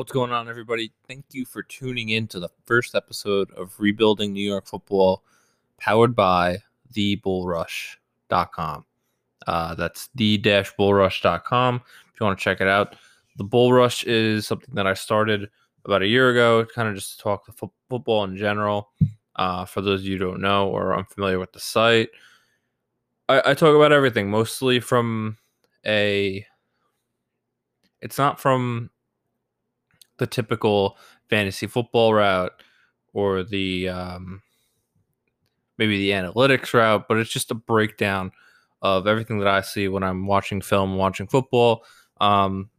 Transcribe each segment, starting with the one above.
What's going on, everybody? Thank you for tuning in to the first episode of Rebuilding New York Football, powered by thebullrush.com. Uh, that's the-bullrush.com if you want to check it out. The Bull Rush is something that I started about a year ago, kind of just to talk fo- football in general. Uh, for those of you don't know or unfamiliar with the site, I, I talk about everything, mostly from a. It's not from the typical fantasy football route or the um, maybe the analytics route, but it's just a breakdown of everything that I see when I'm watching film, watching football. Um,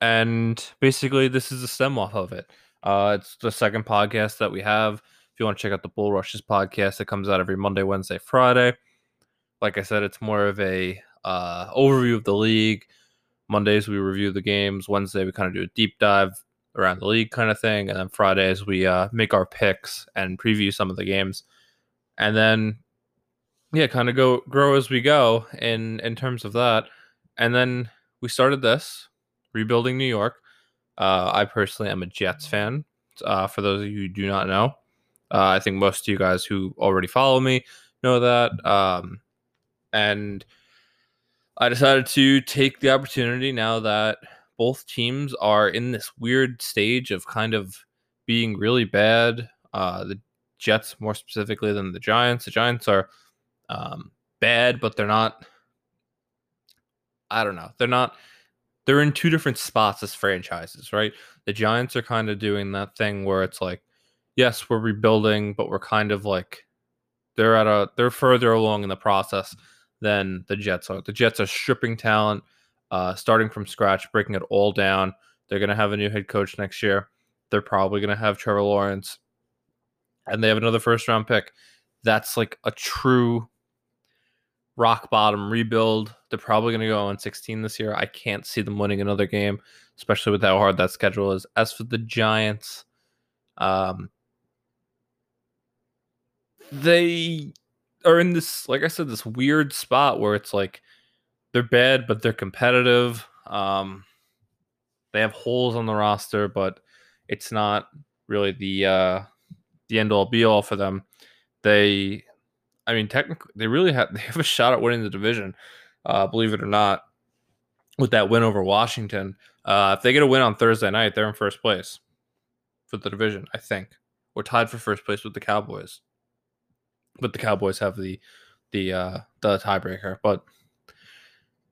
and basically, this is a stem off of it. Uh, it's the second podcast that we have. If you want to check out the Bull Rushes podcast, it comes out every Monday, Wednesday, Friday. Like I said, it's more of a uh, overview of the league, Mondays we review the games. Wednesday we kind of do a deep dive around the league kind of thing, and then Fridays we uh, make our picks and preview some of the games, and then yeah, kind of go grow as we go in in terms of that. And then we started this rebuilding New York. Uh, I personally am a Jets fan. Uh, for those of you who do not know, uh, I think most of you guys who already follow me know that. Um, and I decided to take the opportunity now that both teams are in this weird stage of kind of being really bad. Uh, the Jets, more specifically than the Giants. The Giants are um, bad, but they're not. I don't know. They're not. They're in two different spots as franchises, right? The Giants are kind of doing that thing where it's like, yes, we're rebuilding, but we're kind of like they're at a they're further along in the process than the Jets are. The Jets are stripping talent, uh, starting from scratch, breaking it all down. They're going to have a new head coach next year. They're probably going to have Trevor Lawrence, and they have another first round pick. That's like a true rock bottom rebuild. They're probably going to go on 16 this year. I can't see them winning another game, especially with how hard that schedule is. As for the Giants, um, they are in this, like I said, this weird spot where it's like they're bad, but they're competitive. Um, they have holes on the roster, but it's not really the uh, the end all be all for them. They, I mean, technically, they really have they have a shot at winning the division. Uh, believe it or not, with that win over Washington. Uh, if they get a win on Thursday night, they're in first place for the division. I think we're tied for first place with the Cowboys but the Cowboys have the the uh the tiebreaker. But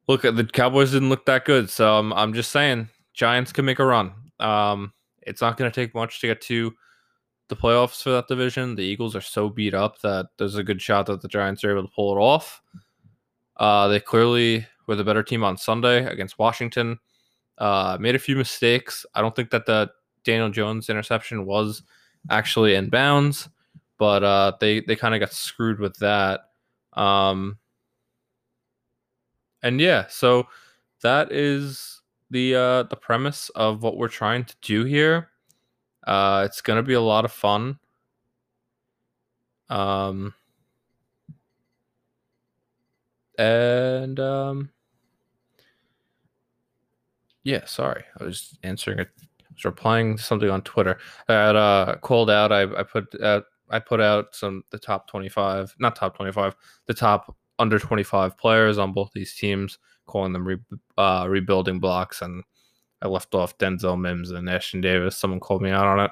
look, the Cowboys didn't look that good, so I'm I'm just saying Giants can make a run. Um, it's not going to take much to get to the playoffs for that division. The Eagles are so beat up that there's a good shot that the Giants are able to pull it off. Uh, they clearly were the better team on Sunday against Washington. Uh, made a few mistakes. I don't think that the Daniel Jones interception was actually in bounds but uh, they they kind of got screwed with that. Um, and yeah, so that is the uh, the premise of what we're trying to do here. Uh, it's gonna be a lot of fun. Um, and um, yeah, sorry, I was answering it. I was replying to something on Twitter. I had uh, called out. I, I put out I put out some the top 25, not top 25, the top under 25 players on both these teams, calling them re, uh, rebuilding blocks. And I left off Denzel Mims and Ashtyn Davis. Someone called me out on it.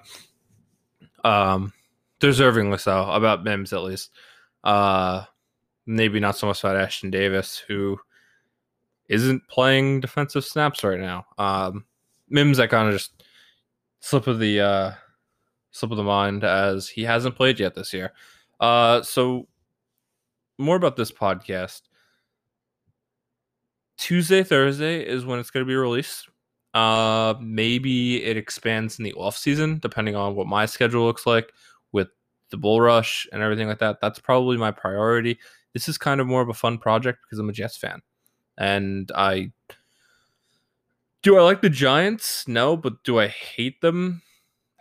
Um, deservingly so, about Mims at least. Uh, maybe not so much about Ashtyn Davis, who isn't playing defensive snaps right now. Um, Mims, I kind of just slip of the uh, slip of the mind as he hasn't played yet this year. Uh, so more about this podcast. Tuesday, Thursday is when it's going to be released. Uh, maybe it expands in the off season, depending on what my schedule looks like with the bull rush and everything like that. That's probably my priority. This is kind of more of a fun project because I'm a Jets fan, and I do I like the Giants? No, but do I hate them?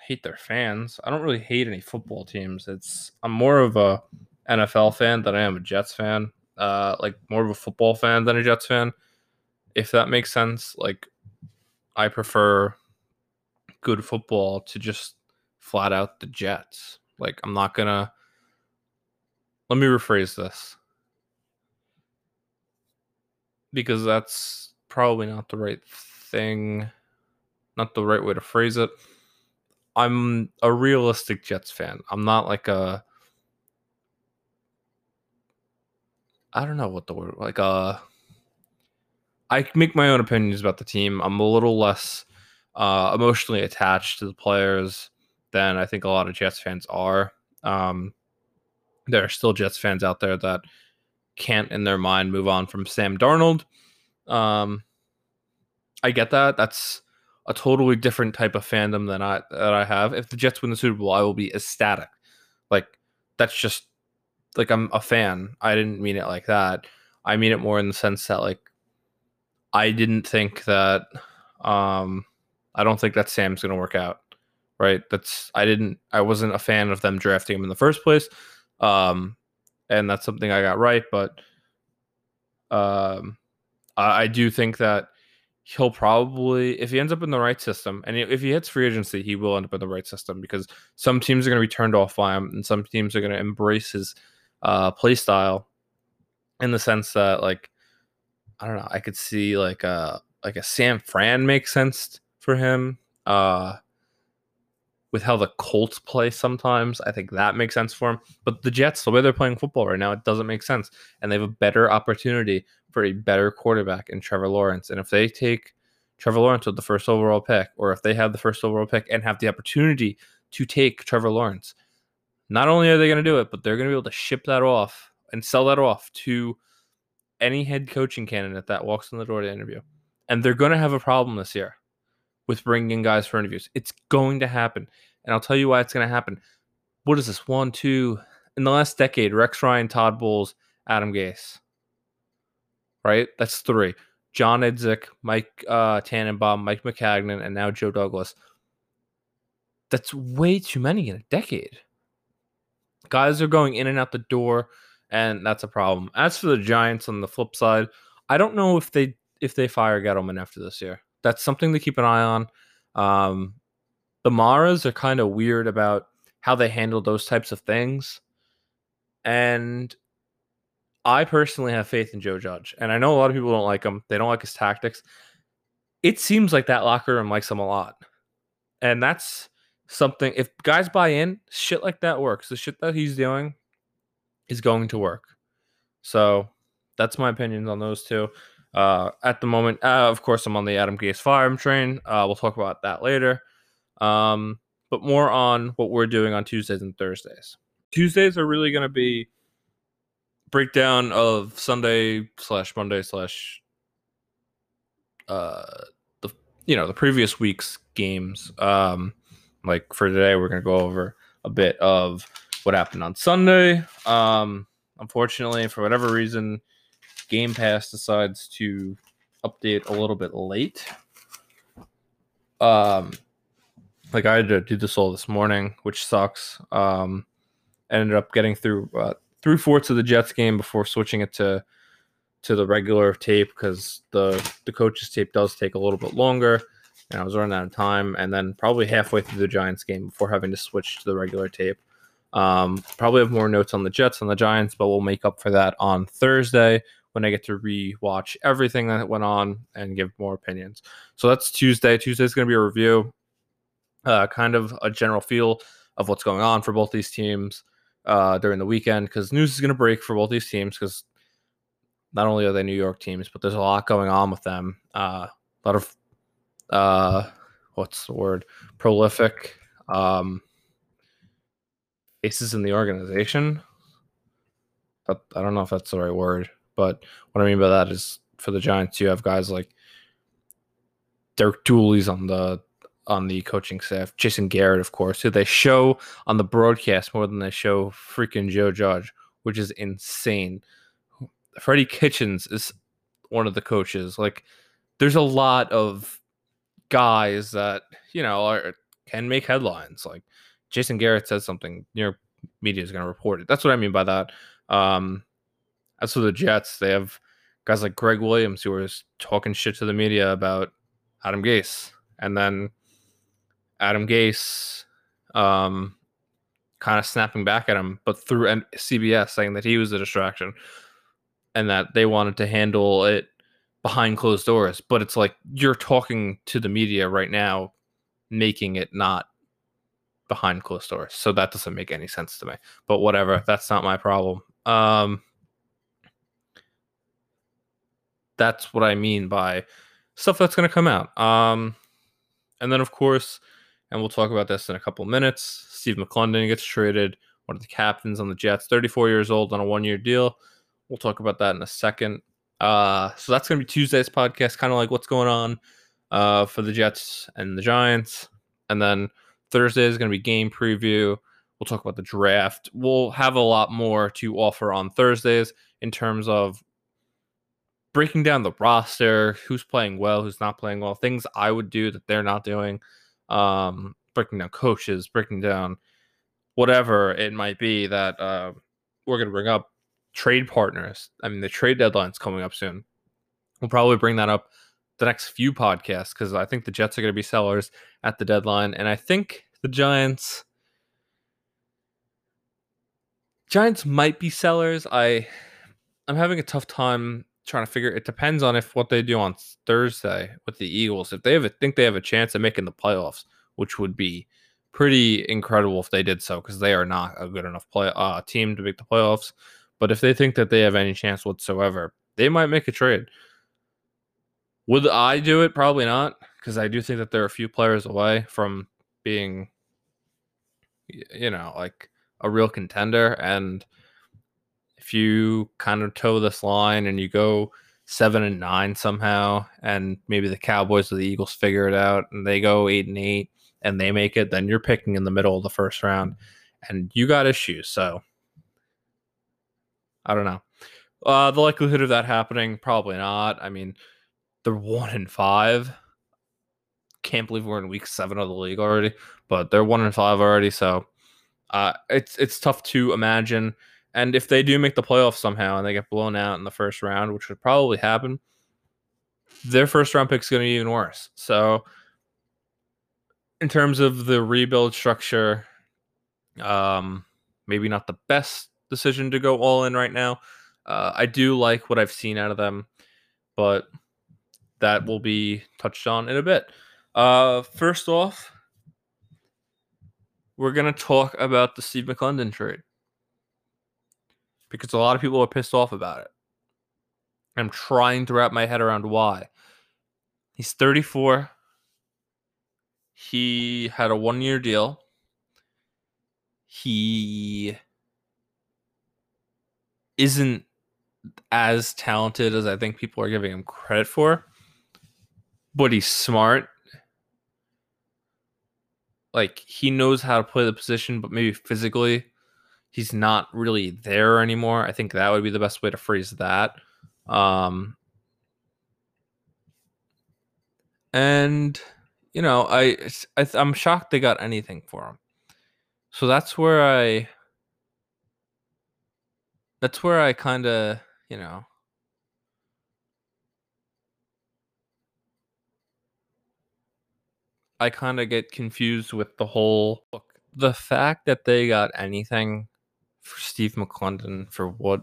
Hate their fans. I don't really hate any football teams. It's I'm more of a NFL fan than I am a Jets fan. Uh, like more of a football fan than a Jets fan, if that makes sense. Like I prefer good football to just flat out the Jets. Like I'm not gonna. Let me rephrase this because that's probably not the right thing, not the right way to phrase it. I'm a realistic Jets fan. I'm not like a I don't know what the word like uh I make my own opinions about the team. I'm a little less uh, emotionally attached to the players than I think a lot of Jets fans are. Um, there are still Jets fans out there that can't, in their mind, move on from Sam Darnold. Um, I get that. That's a totally different type of fandom than I that I have. If the Jets win the Super Bowl, I will be ecstatic. Like that's just like I'm a fan. I didn't mean it like that. I mean it more in the sense that like I didn't think that um I don't think that Sam's going to work out. Right? That's I didn't I wasn't a fan of them drafting him in the first place. Um and that's something I got right, but um I, I do think that he'll probably if he ends up in the right system and if he hits free agency he will end up in the right system because some teams are going to be turned off by him and some teams are going to embrace his uh, play style in the sense that like I don't know. I could see like a uh, like a San Fran makes sense for him. Uh, with how the Colts play sometimes, I think that makes sense for him. But the Jets, the way they're playing football right now, it doesn't make sense, and they have a better opportunity for a better quarterback in Trevor Lawrence. And if they take Trevor Lawrence with the first overall pick, or if they have the first overall pick and have the opportunity to take Trevor Lawrence, not only are they going to do it, but they're going to be able to ship that off and sell that off to any head coaching candidate that walks in the door to interview. And they're going to have a problem this year with bringing guys for interviews. It's going to happen. And I'll tell you why it's going to happen. What is this? One, two, in the last decade, Rex Ryan, Todd Bowles, Adam Gase. Right? That's three. John Idzik, Mike uh, Tannenbaum, Mike Maccagnan, and now Joe Douglas. That's way too many in a decade. Guys are going in and out the door and that's a problem. As for the Giants on the flip side, I don't know if they if they fire Gettleman after this year. That's something to keep an eye on. Um, the Maras are kind of weird about how they handle those types of things, and I personally have faith in Joe Judge, and I know a lot of people don't like him. They don't like his tactics. It seems like that locker room likes him a lot, and that's something. If guys buy in, shit like that works. The shit that he's doing is going to work. So that's my opinions on those two. Uh, at the moment, uh, of course, I'm on the Adam Gase farm train. Uh, we'll talk about that later. Um, but more on what we're doing on Tuesdays and Thursdays. Tuesdays are really going to be breakdown of Sunday slash Monday slash uh the you know the previous week's games. Um, like for today, we're going to go over a bit of what happened on Sunday. Um, unfortunately, for whatever reason, Game Pass decides to update a little bit late. Um, like I had to do this all this morning, which sucks. Um, ended up getting through uh, three fourths of the Jets game before switching it to to the regular tape because the the coach's tape does take a little bit longer, and I was running out of time. And then probably halfway through the Giants game before having to switch to the regular tape. Um, probably have more notes on the Jets and the Giants, but we'll make up for that on Thursday when I get to rewatch everything that went on and give more opinions. So that's Tuesday. Tuesday is going to be a review, uh, kind of a general feel of what's going on for both these teams uh, during the weekend because news is going to break for both these teams because not only are they New York teams, but there's a lot going on with them. Uh, a lot of uh, what's the word? Prolific. Um, faces in the organization. I don't know if that's the right word, but what I mean by that is for the Giants, you have guys like Derek Dooley's on the on the coaching staff, Jason Garrett, of course, who they show on the broadcast more than they show freaking Joe Judge, which is insane. Freddie Kitchens is one of the coaches. Like, there's a lot of guys that you know are, can make headlines. Like Jason Garrett says something, your media is going to report it. That's what I mean by that. Um, as for the Jets, they have guys like Gregg Williams who was talking shit to the media about Adam Gase, and then Adam Gase um, kind of snapping back at him, but through CBS saying that he was a distraction and that they wanted to handle it behind closed doors. But it's like you're talking to the media right now, making it not behind closed doors. So that doesn't make any sense to me. But whatever, that's not my problem. Um, that's what I mean by stuff that's going to come out. Um, and then, of course, and we'll talk about this in a couple minutes. Steve McLendon gets traded, one of the captains on the Jets, 34 years old on a one year deal. We'll talk about that in a second. Uh, so that's going to be Tuesday's podcast, kind of like what's going on uh, for the Jets and the Giants. And then Thursday is going to be game preview. We'll talk about the draft. We'll have a lot more to offer on Thursdays in terms of breaking down the roster, who's playing well, who's not playing well, things I would do that they're not doing, um, breaking down coaches, breaking down whatever it might be that uh, we're going to bring up. Trade partners. I mean, the trade deadline's coming up soon. We'll probably bring that up the next few podcasts because I think the Jets are going to be sellers at the deadline, and I think the Giants. Giants might be sellers. I I'm having a tough time trying to figure. It depends on if what they do on Thursday with the Eagles. If they have a, think they have a chance of making the playoffs, which would be pretty incredible if they did so, because they are not a good enough play uh, team to make the playoffs. But if they think that they have any chance whatsoever, they might make a trade. Would I do it? Probably not, because I do think that they're a few players away from being, you know, like a real contender. And if you kind of toe this line and you go seven and nine somehow, and maybe the Cowboys or the Eagles figure it out and they go eight and eight and they make it, then you're picking in the middle of the first round and you got issues. So I don't know. Uh, the likelihood of that happening, probably not. I mean, they're one in five. Can't believe we're in week seven of the league already, but they're one in five already. So uh, it's it's tough to imagine and if they do make the playoffs somehow and they get blown out in the first round, which would probably happen, their first round pick is going to be even worse. So, in terms of the rebuild structure, um, maybe not the best decision to go all in right now. Uh, I do like what I've seen out of them, but that will be touched on in a bit. Uh, first off, we're going to talk about the Steve McLendon trade because a lot of people are pissed off about it. I'm trying to wrap my head around why. He's 34. He had a one year deal. He isn't as talented as I think people are giving him credit for, but he's smart. Like, he knows how to play the position, but maybe physically he's not really there anymore. I think that would be the best way to phrase that. Um, and you know, I, I I'm shocked they got anything for him. So that's where I that's where I kind of, you know, I kind of get confused with the whole look. The fact that they got anything for Steve McLendon for what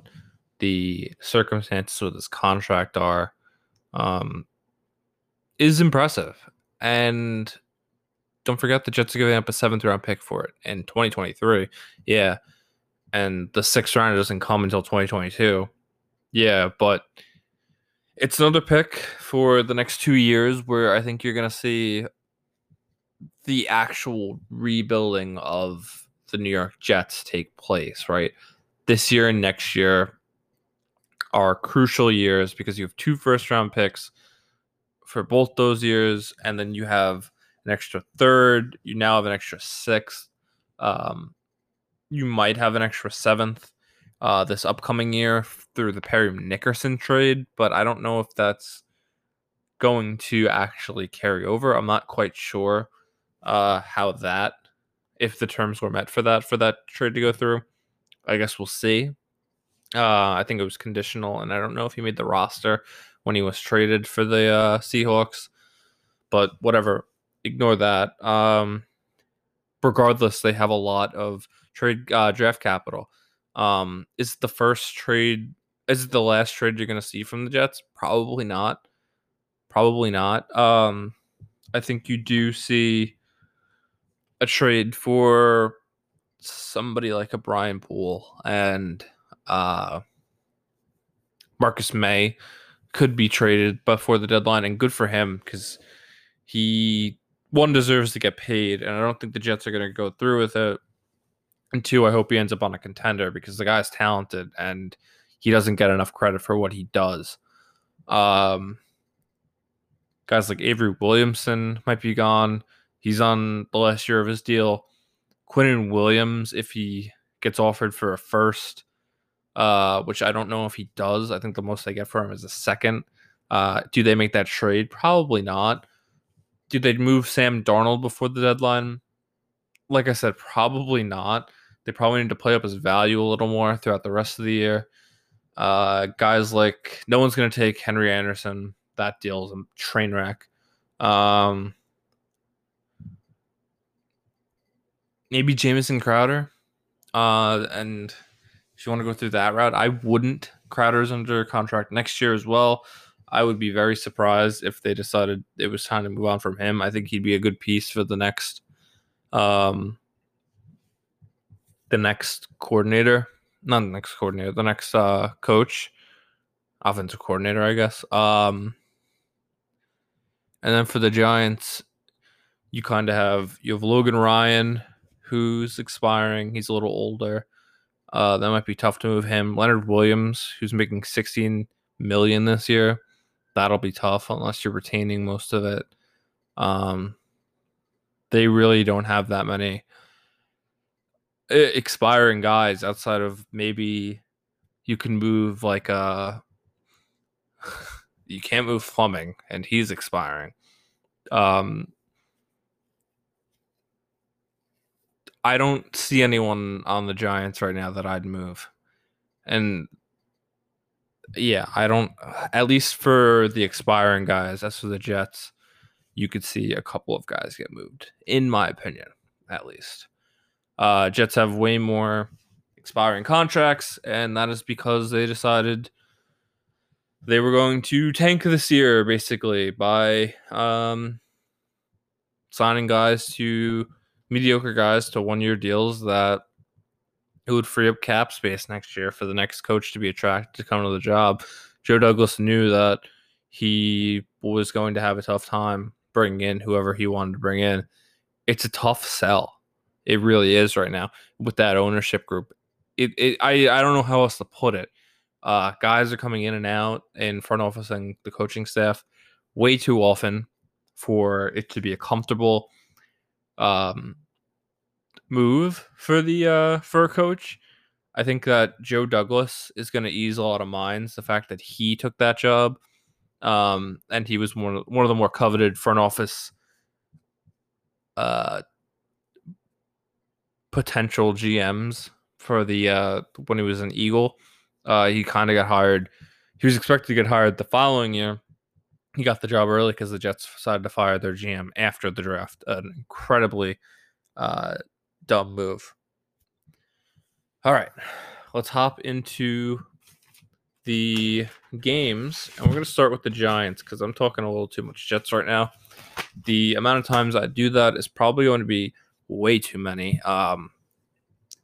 the circumstances with his contract are um, is impressive. And don't forget the Jets are giving up a seventh round pick for it in 2023. Yeah. And the sixth round doesn't come until 2022. Yeah, but it's another pick for the next two years where I think you're going to see the actual rebuilding of the New York Jets take place, right? This year and next year are crucial years because you have two first round picks for both those years, and then you have an extra third. You now have an extra sixth. Um, you might have an extra seventh uh, this upcoming year through the Parry Nickerson trade, but I don't know if that's going to actually carry over. I'm not quite sure uh, how that if the terms were met for that for that trade to go through. I guess we'll see. Uh, I think it was conditional, and I don't know if he made the roster when he was traded for the uh, Seahawks. But whatever. ignore that. Um, regardless, they have a lot of trade uh, draft capital. Um, is it the first trade? Is it the last trade you're going to see from the Jets? Probably not. Probably not. Um, I think you do see a trade for somebody like a Brian Poole and uh, Marcus Maye could be traded before the deadline, and good for him because he one deserves to get paid, and I don't think the Jets are going to go through with it. And two, I hope he ends up on a contender because the guy's talented and he doesn't get enough credit for what he does. Um, guys like Avery Williamson might be gone. He's on the last year of his deal. Quinnen Williams, if he gets offered for a first, uh, which I don't know if he does. I think the most they get for him is a second. Uh, do they make that trade? Probably not. Do they move Sam Darnold before the deadline? Like I said, probably not. They probably need to play up his value a little more throughout the rest of the year. Uh, guys like no one's going to take Henry Anderson. That deal's a train wreck. Um, maybe Jamison Crowder. Uh, and if you want to go through that route, I wouldn't. Crowder's under contract next year as well. I would be very surprised if they decided it was time to move on from him. I think he'd be a good piece for the next um the next coordinator. Not the next coordinator, the next uh coach. Offensive coordinator, I guess. Um and then for the Giants, you kind of have you have Logan Ryan, who's expiring. He's a little older. Uh, that might be tough to move him. Leonard Williams, who's making 16 million this year, that'll be tough unless you're retaining most of it. Um, they really don't have that many expiring guys outside of maybe you can move like uh, you can't move Fleming and he's expiring. Um, I don't see anyone on the Giants right now that I'd move. And yeah, I don't at least for the expiring guys, as for the Jets, you could see a couple of guys get moved, in my opinion, at least. Uh Jets have way more expiring contracts, and that is because they decided they were going to tank this year basically by um signing guys to mediocre guys to one year deals that it would free up cap space next year for the next coach to be attracted to come to the job. Joe Douglas knew that he was going to have a tough time bringing in whoever he wanted to bring in. It's a tough sell. It really is right now with that ownership group. It, it I, I don't know how else to put it. Uh, guys are coming in and out in front office and the coaching staff way too often for it to be a comfortable um, move for the uh, for a coach. I think that Joe Douglas is going to ease a lot of minds. The fact that he took that job, um, and he was one of, one of the more coveted front office uh, potential GMs for the uh, when he was an Eagle. Uh, he kind of got hired. He was expected to get hired the following year, he got the job early because the Jets decided to fire their GM after the draft. An incredibly uh, dumb move. All right, let's hop into the games, and we're going to start with the Giants because I'm talking a little too much Jets right now. The amount of times I do that is probably going to be way too many. Um,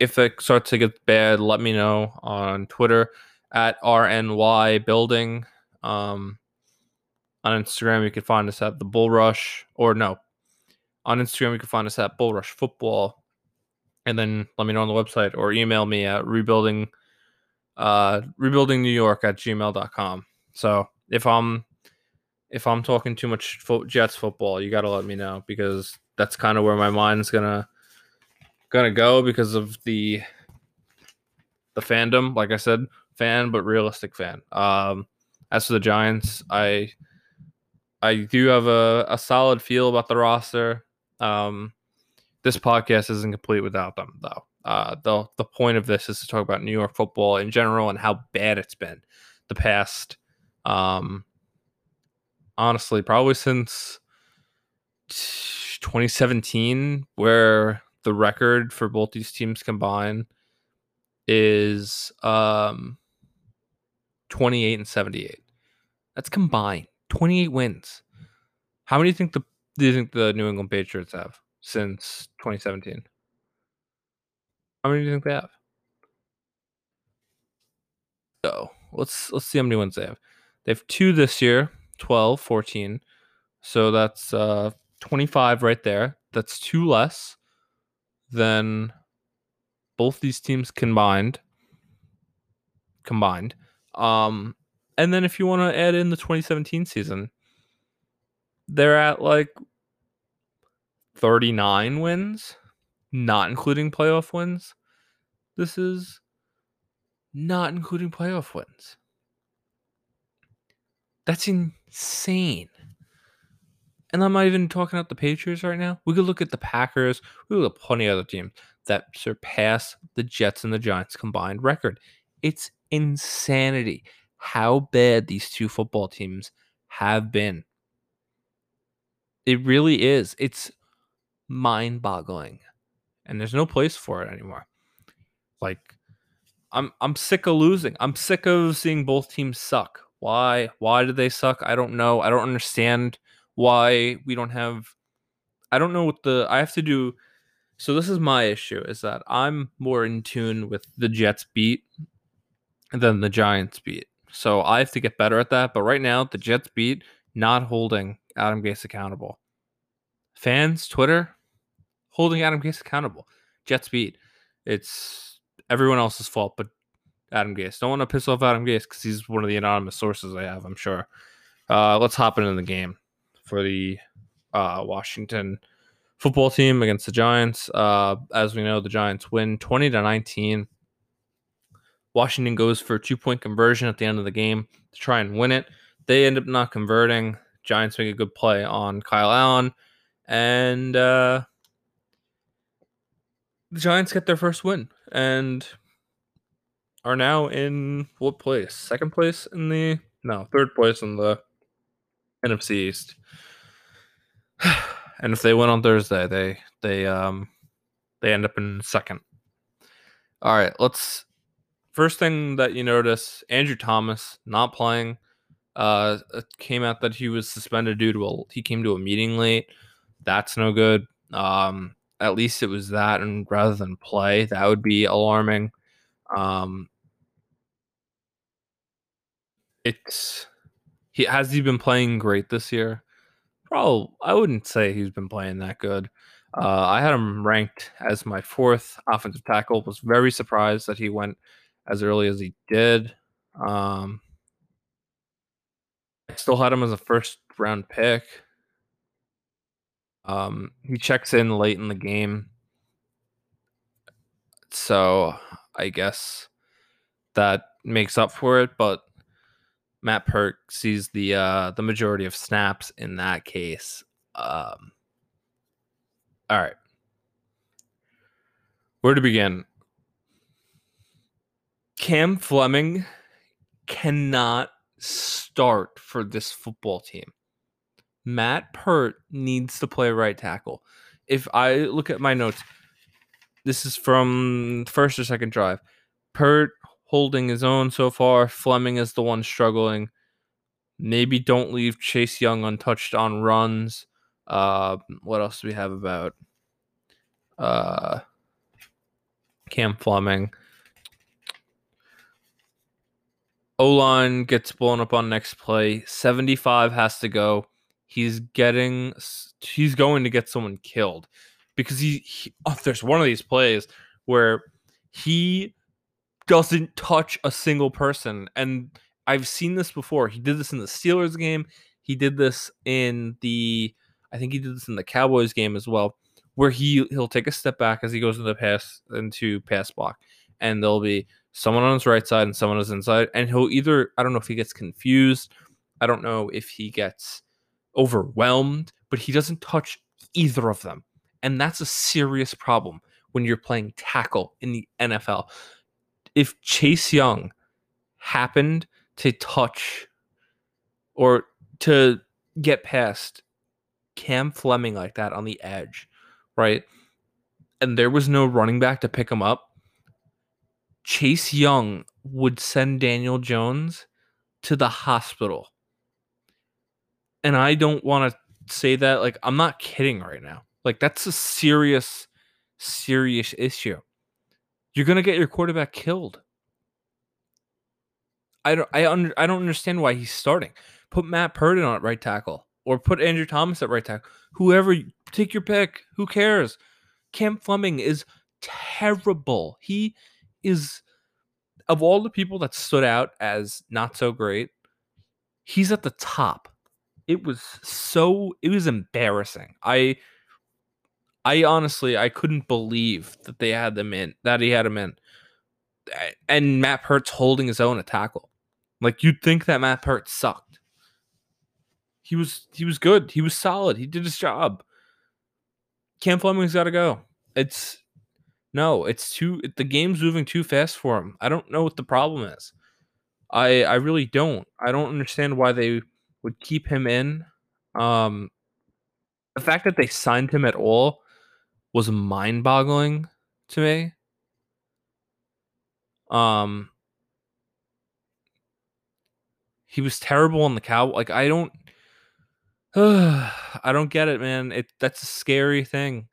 if it starts to get bad, let me know on Twitter at RNY Building. Um, on Instagram, you can find us at the Bull Rush, or no, on Instagram, you can find us at Bull Rush Football. And then let me know on the website or email me at rebuilding uh rebuilding New York at gmail.com. So if I'm if I'm talking too much fo- Jets football, you gotta let me know because that's kind of where my mind's gonna gonna go because of the the fandom. Like I said, fan but realistic fan. Um, as for the Giants, I I do have a, a solid feel about the roster. Um, this podcast isn't complete without them, though. Uh, the the point of this is to talk about New York football in general and how bad it's been the past. Um, honestly, probably since 2017, where the record for both these teams combined is um 28 and 78. That's combined 28 wins. How many do you think the do you think the New England Patriots have since 2017? How many do you think they have? So let's let's see how many wins they have. They have two this year, 12, 14. So that's uh 25 right there. That's two less than both these teams combined. Combined. Um and then if you want to add in the 2017 season, they're at like 39 wins, not including playoff wins. This is not including playoff wins. That's insane. And I'm not even talking about the Patriots right now. We could look at the Packers. We could look at plenty other teams that surpass the Jets and the Giants combined record. It's insanity how bad these two football teams have been. It really is. It's mind boggling. And there's no place for it anymore. Like, I'm I'm sick of losing. I'm sick of seeing both teams suck. Why? Why do they suck? I don't know. I don't understand why we don't have I don't know what the I have to do so this is my issue is that I'm more in tune with the Jets beat than the Giants beat. So I have to get better at that, but right now the Jets beat not holding Adam Gase accountable. Fans, Twitter, holding Adam Gase accountable. Jets beat. It's everyone else's fault but Adam Gase. Don't want to piss off Adam Gase because he's one of the anonymous sources I have, I'm sure. Uh, let's hop into the game for the uh, Washington football team against the Giants. Uh, as we know, the Giants win 20 to 19. Washington goes for a two point conversion at the end of the game to try and win it. They end up not converting. Giants make a good play on Kyle Allen. And uh, the Giants get their first win and are now in what place? Second place in the no, third place in the NFC East. and if they win on Thursday, they they um they end up in second. All right, let's first thing that you notice, Andrew Thomas not playing. Uh, it came out that he was suspended due to a he came to a meeting late. That's no good. Um, at least it was that, and rather than play, that would be alarming. Um, it's he has he been playing great this year? Probably, I wouldn't say he's been playing that good. Uh, I had him ranked as my fourth offensive tackle. Was very surprised that he went as early as he did. Um, I still had him as a first round pick. Um, he checks in late in the game. So I guess that makes up for it, but Matt Peart sees the uh the majority of snaps in that case. Um all right. Where to begin? Cam Fleming cannot start for this football team. Matt Peart needs to play right tackle. If I look at my notes, this is from first or second drive. Peart holding his own so far. Fleming is the one struggling. Maybe don't leave Chase Young untouched on runs. Uh, what else do we have about uh, Cam Fleming? O line gets blown up on next play. 75 has to go he's getting he's going to get someone killed because he, he oh, there's one of these plays where he doesn't touch a single person and I've seen this before. He did this in the Steelers game. He did this in the I think he did this in the Cowboys game as well where he he'll take a step back as he goes into the pass into pass block and there'll be someone on his right side and someone on his inside and he'll either I don't know if he gets confused. I don't know if he gets overwhelmed, but he doesn't touch either of them. And that's a serious problem when you're playing tackle in the NFL. If Chase Young happened to touch or to get past Cam Fleming like that on the edge, right? And there was no running back to pick him up. Chase Young would send Daniel Jones to the hospital. And I don't want to say that like I'm not kidding right now. Like that's a serious serious issue. You're going to get your quarterback killed. I don't I under, I don't understand why he's starting. Put Matt Pearson on at right tackle or put Andrew Thomas at right tackle. Whoever take your pick. Who cares? Cam Fleming is terrible. He is of all the people that stood out as not so great, he's at the top. It was so it was embarrassing. I I honestly I couldn't believe that they had them in that he had him in. And Matt Peart's holding his own at tackle. Like you'd think that Matt Peart sucked. He was he was good. He was solid. He did his job. Cam Fleming's got to go. It's no, it's too the game's moving too fast for him. I don't know what the problem is. I I really don't. I don't understand why they would keep him in. Um the fact that they signed him at all was mind-boggling to me. Um he was terrible on the cow. Like I don't, I don't get it, man. It that's a scary thing.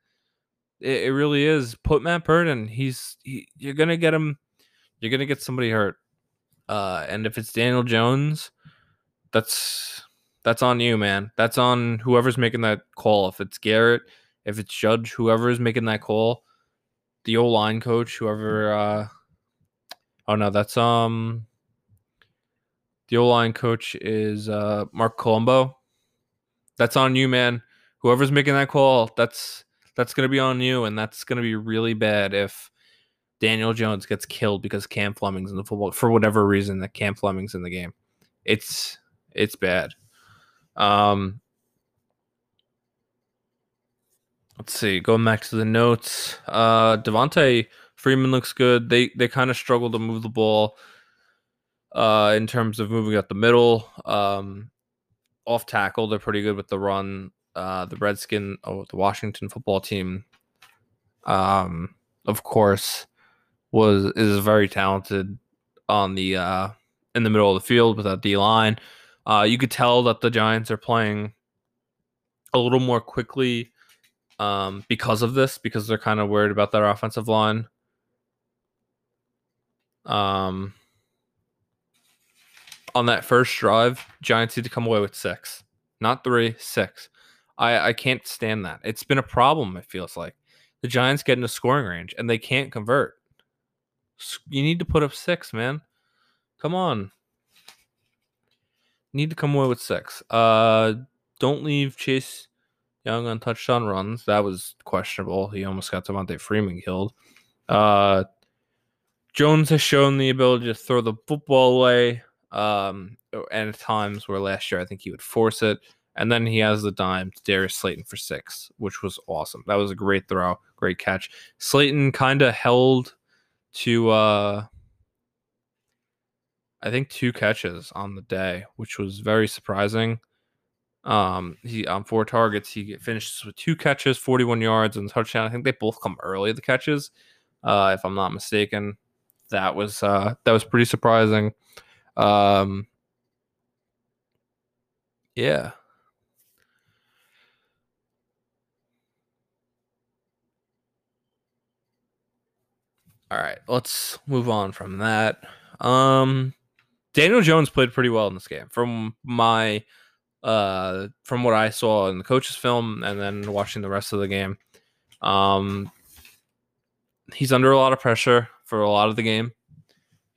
It, it really is. Put Matt Pearson. He's he, you're gonna get him. You're gonna get somebody hurt. Uh, and if it's Daniel Jones, that's that's on you, man. That's on whoever's making that call. If it's Garrett, if it's Judge, whoever is making that call, the old line coach, whoever. Uh, oh no, that's um the O line coach is uh, Marc Colombo. That's on you, man. Whoever's making that call, that's that's gonna be on you, and that's gonna be really bad if Daniel Jones gets killed because Cam Fleming's in the football for whatever reason that Cam Fleming's in the game. It's it's bad. Um, let's see. Going back to the notes, uh, Devonta Freeman looks good. They they kind of struggle to move the ball uh, in terms of moving up the middle. Um, off tackle, they're pretty good with the run. Uh, the Redskin, oh, the Washington football team, um, of course, was is very talented on the uh, in the middle of the field with that D line. Uh, you could tell that the Giants are playing a little more quickly um, because of this, because they're kind of worried about their offensive line. Um, on that first drive, Giants need to come away with six, not three, six. I, I can't stand that. It's been a problem, it feels like. The Giants get into scoring range and they can't convert. You need to put up six, man. Come on. Need to come away with six. Uh don't leave Chase Young on runs. That was questionable. He almost got Devonta Freeman killed. Uh Jones has shown the ability to throw the football away. Um, and at times where last year I think he would force it. And then he has the dime to Darius Slayton for six, which was awesome. That was a great throw, great catch. Slayton kind of held to uh I think two catches on the day, which was very surprising. Um, he on four targets, he finishes with two catches, 41 yards, and touchdown. I think they both come early, the catches, uh, if I'm not mistaken. That was uh that was pretty surprising. Um, yeah. All right, let's move on from that. Um, Daniel Jones played pretty well in this game from my uh from what I saw in the coach's film and then watching the rest of the game. Um he's under a lot of pressure for a lot of the game.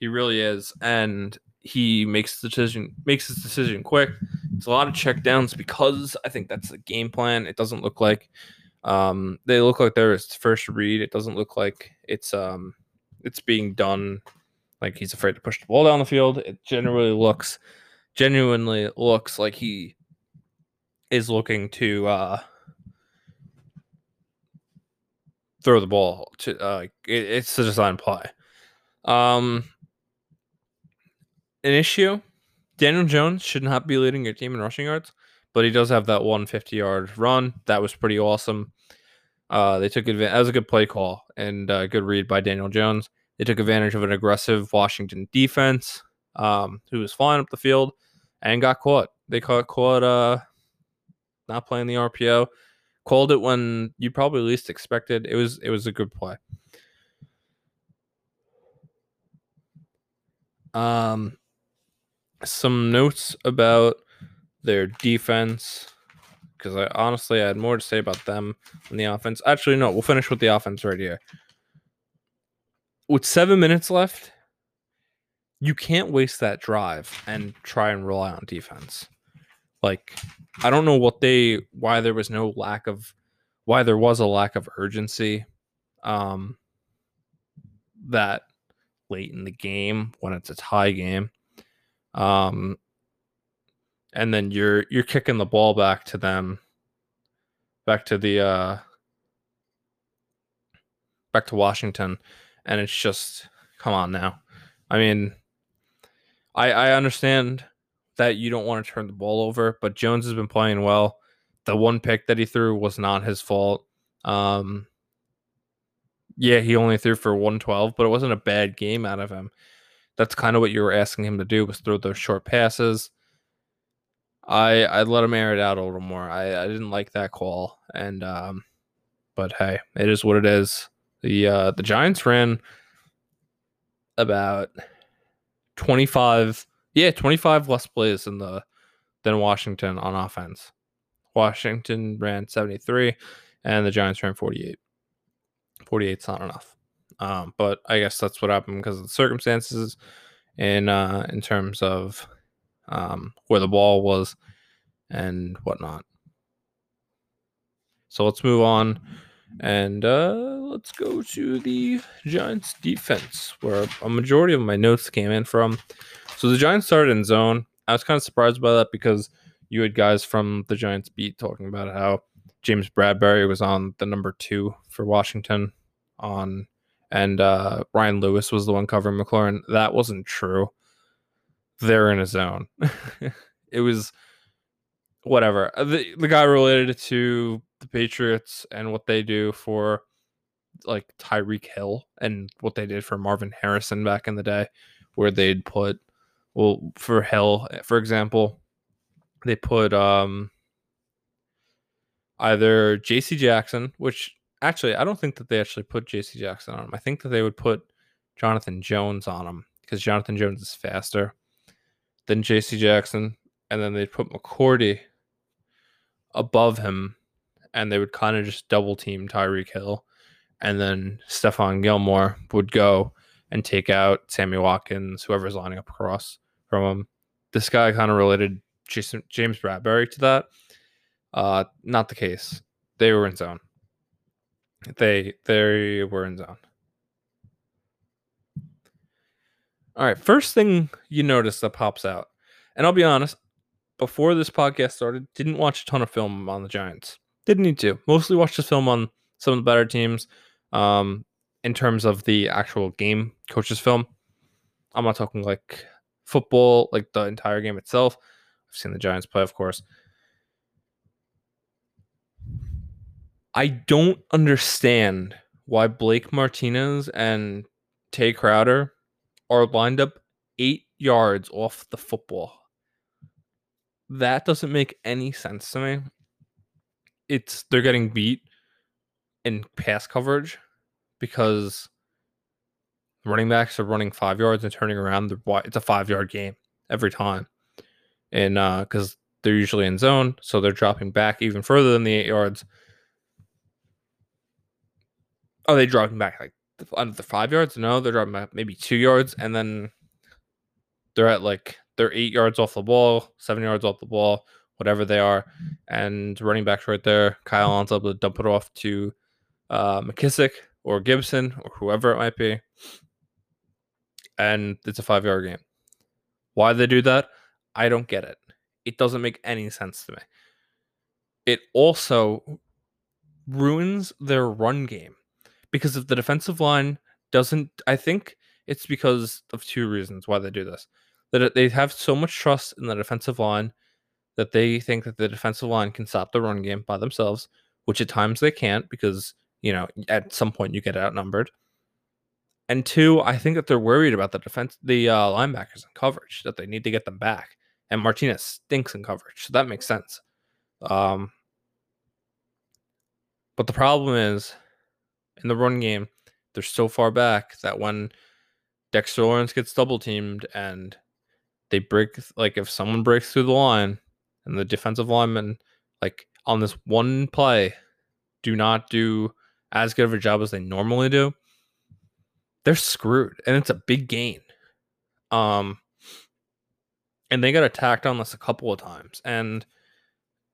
He really is. And he makes the decision makes his decision quick. It's a lot of check downs because I think that's the game plan. It doesn't look like um, they look like they're his first read. It doesn't look like it's um it's being done like he's afraid to push the ball down the field. It generally looks genuinely looks like he is looking to uh throw the ball to uh it, it's a design play. Um an issue. Daniel Jones should not be leading your team in rushing yards, but he does have that 150 yard run. That was pretty awesome. Uh, they took advantage. That was a good play call and a good read by Daniel Jones. They took advantage of an aggressive Washington defense um, who was flying up the field and got caught. They caught caught uh, not playing the RPO. Called it when you probably least expected. It was it was a good play. Um, some notes about their defense because I honestly I had more to say about them than the offense. Actually, no, we'll finish with the offense right here. With seven minutes left, you can't waste that drive and try and rely on defense. Like, I don't know what they why there was no lack of why there was a lack of urgency um that late in the game when it's a tie game. Um and then you're you're kicking the ball back to them back to the uh back to Washington and it's just come on now. I mean I I understand that you don't want to turn the ball over, but Jones has been playing well. The one pick that he threw was not his fault. Um yeah, he only threw for 112, but it wasn't a bad game out of him. That's kind of what you were asking him to do was throw those short passes. I I let him air it out a little more. I, I didn't like that call, and um, but hey, it is what it is. The uh, the Giants ran about twenty five, yeah, twenty five less plays in the than Washington on offense. Washington ran seventy three, and the Giants ran forty eight. Forty eight's not enough. Um, but I guess that's what happened because of the circumstances in uh, in terms of um, where the ball was and whatnot. So let's move on and uh, let's go to the Giants defense, where a majority of my notes came in from. So the Giants started in zone. I was kind of surprised by that because you had guys from the Giants beat talking about how James Bradberry was on the number two for Washington on and uh, Ryan Lewis was the one covering McLaurin. That wasn't true they're in a zone. it was whatever. Uh, the, the guy related it to the Patriots and what they do for like Tyreek Hill and what they did for Marvin Harrison back in the day, where they'd put well for Hill, for example, they put um either JC Jackson, which actually I don't think that they actually put JC Jackson on him. I think that they would put Jonathan Jones on him because Jonathan Jones is faster then J.C. Jackson, and then they'd put McCourty above him, and they would kind of just double team Tyreek Hill, and then Stephon Gilmore would go and take out Sammy Watkins, whoever's lining up across from him. This guy kind of related Jason, James Bradberry to that. Uh, not the case. They were in zone. They they were in zone. All right, first thing you notice that pops out, and I'll be honest, before this podcast started, didn't watch a ton of film on the Giants. Didn't need to. Mostly watched the film on some of the better teams. Um, in terms of the actual game, coaches film. I'm not talking like football, like the entire game itself. I've seen the Giants play, of course. I don't understand why Blake Martinez and Tae Crowder are lined up eight yards off the football. That doesn't make any sense to me. It's they're getting beat in pass coverage because running backs are running five yards and turning around. It's a five yard game every time, and because uh, they're usually in zone, so they're dropping back even further than the eight yards. Oh, they dropping back like under the five yards? No, they're back maybe two yards, and then they're at like they're eight yards off the ball, seven yards off the ball, whatever they are, and running backs right there. Kyle Allen's able to dump it off to uh, McKissic or Gibson or whoever it might be, and it's a five yard game. Why they do that? I don't get it. It doesn't make any sense to me. It also ruins their run game because if the defensive line doesn't, I think it's because of two reasons why they do this. That they have so much trust in the defensive line that they think that the defensive line can stop the run game by themselves, which at times they can't because, you know, at some point you get outnumbered. And two, I think that they're worried about the defense, the uh, linebackers in coverage, that they need to get them back. And Martinez stinks in coverage, so that makes sense. Um, but the problem is, in the run game, they're so far back that when Dexter Lawrence gets double teamed and they break, like if someone breaks through the line and the defensive linemen, like on this one play, do not do as good of a job as they normally do, they're screwed. And it's a big gain. Um, and they got attacked on this a couple of times. And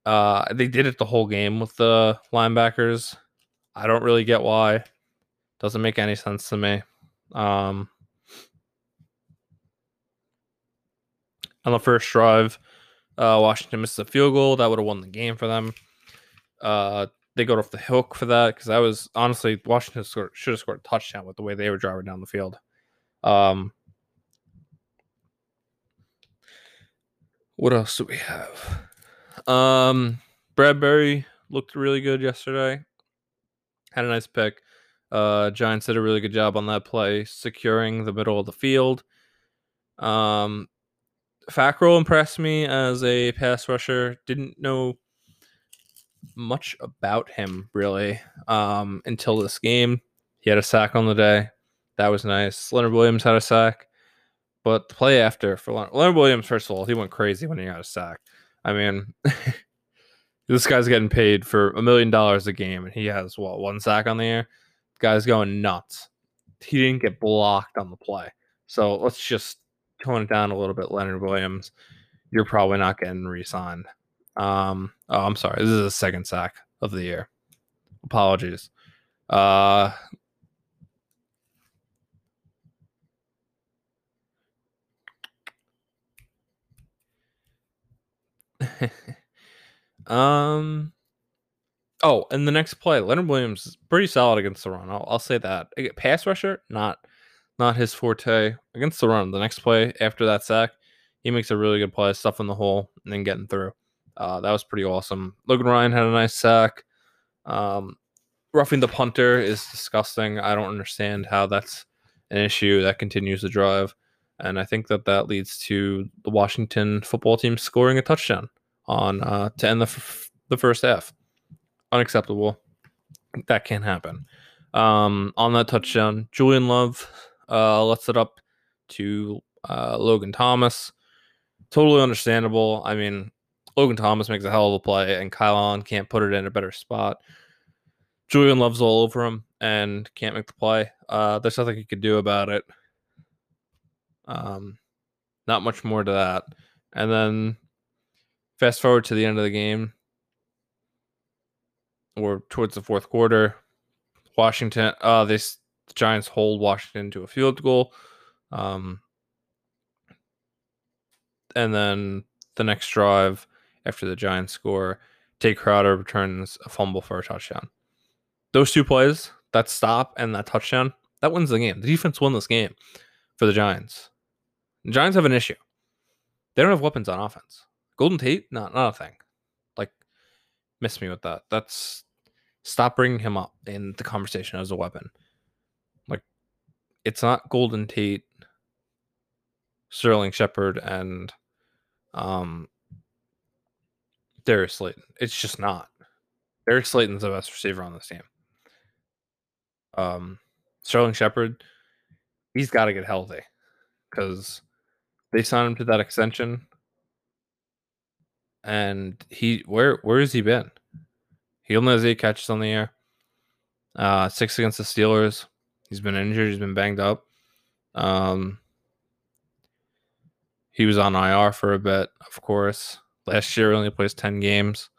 uh, they did it the whole game with the linebackers. I don't really get why. Doesn't make any sense to me. Um, on the first drive, uh, Washington missed a field goal that would have won the game for them. Uh, they got off the hook for that because I was honestly Washington scored, should have scored a touchdown with the way they were driving down the field. Um, what else do we have? Um, Bradberry looked really good yesterday. Had a nice pick. Uh, Giants did a really good job on that play, securing the middle of the field. Um, Fackrell impressed me as a pass rusher. Didn't know much about him really um, until this game. He had a sack on the day. That was nice. Leonard Williams had a sack. But the play after for Leonard, Leonard Williams, first of all, he went crazy when he got a sack. I mean, this guy's getting paid for a million dollars a game, and he has what one sack on the air. The guy's going nuts. He didn't get blocked on the play, so let's just tone it down a little bit, Leonard Williams. You're probably not getting re-signed. Um, oh, I'm sorry. This is the second sack of the year. Apologies. Uh, um. Oh, and the next play, Leonard Williams is pretty solid against the run. I'll, I'll say that. Pass rusher, not not his forte against the run. The next play after that sack, he makes a really good play, stuffing the hole and then getting through. Uh, that was pretty awesome. Logan Ryan had a nice sack. Um, roughing the punter is disgusting. I don't understand how that's an issue that continues to drive. And I think that that leads to the Washington football team scoring a touchdown on uh, to end the, f- the first half. Unacceptable. That can't happen. Um, on that touchdown, Julian Love uh, lets it up to uh, Logan Thomas. Totally understandable. I mean, Logan Thomas makes a hell of a play, and Kyle Allen can't put it in a better spot. Julian Love's all over him and can't make the play. Uh, there's nothing he could do about it. Um, not much more to that. And then fast forward to the end of the game, or towards the fourth quarter, Washington, uh, they the Giants hold Washington to a field goal. Um, and then the next drive after the Giants score, Tae Crowder returns a fumble for a touchdown. Those two plays, that stop and that touchdown, that wins the game. The defense won this game for the Giants. The Giants have an issue. They don't have weapons on offense. Golden Tate, not not a thing. Like, miss me with that. That's stop bringing him up in the conversation as a weapon Like, it's not Golden Tate, Sterling Shepard, and um Darius Slayton. It's just not. Darius Slayton's the best receiver on this team. Um Sterling Shepard, he's got to get healthy because they signed him to that extension. And he where where has he been? He only has eight catches on the air. Uh six against the Steelers. He's been injured. He's been banged up. Um, he was on IR for a bit, of course. Last year, only plays ten games.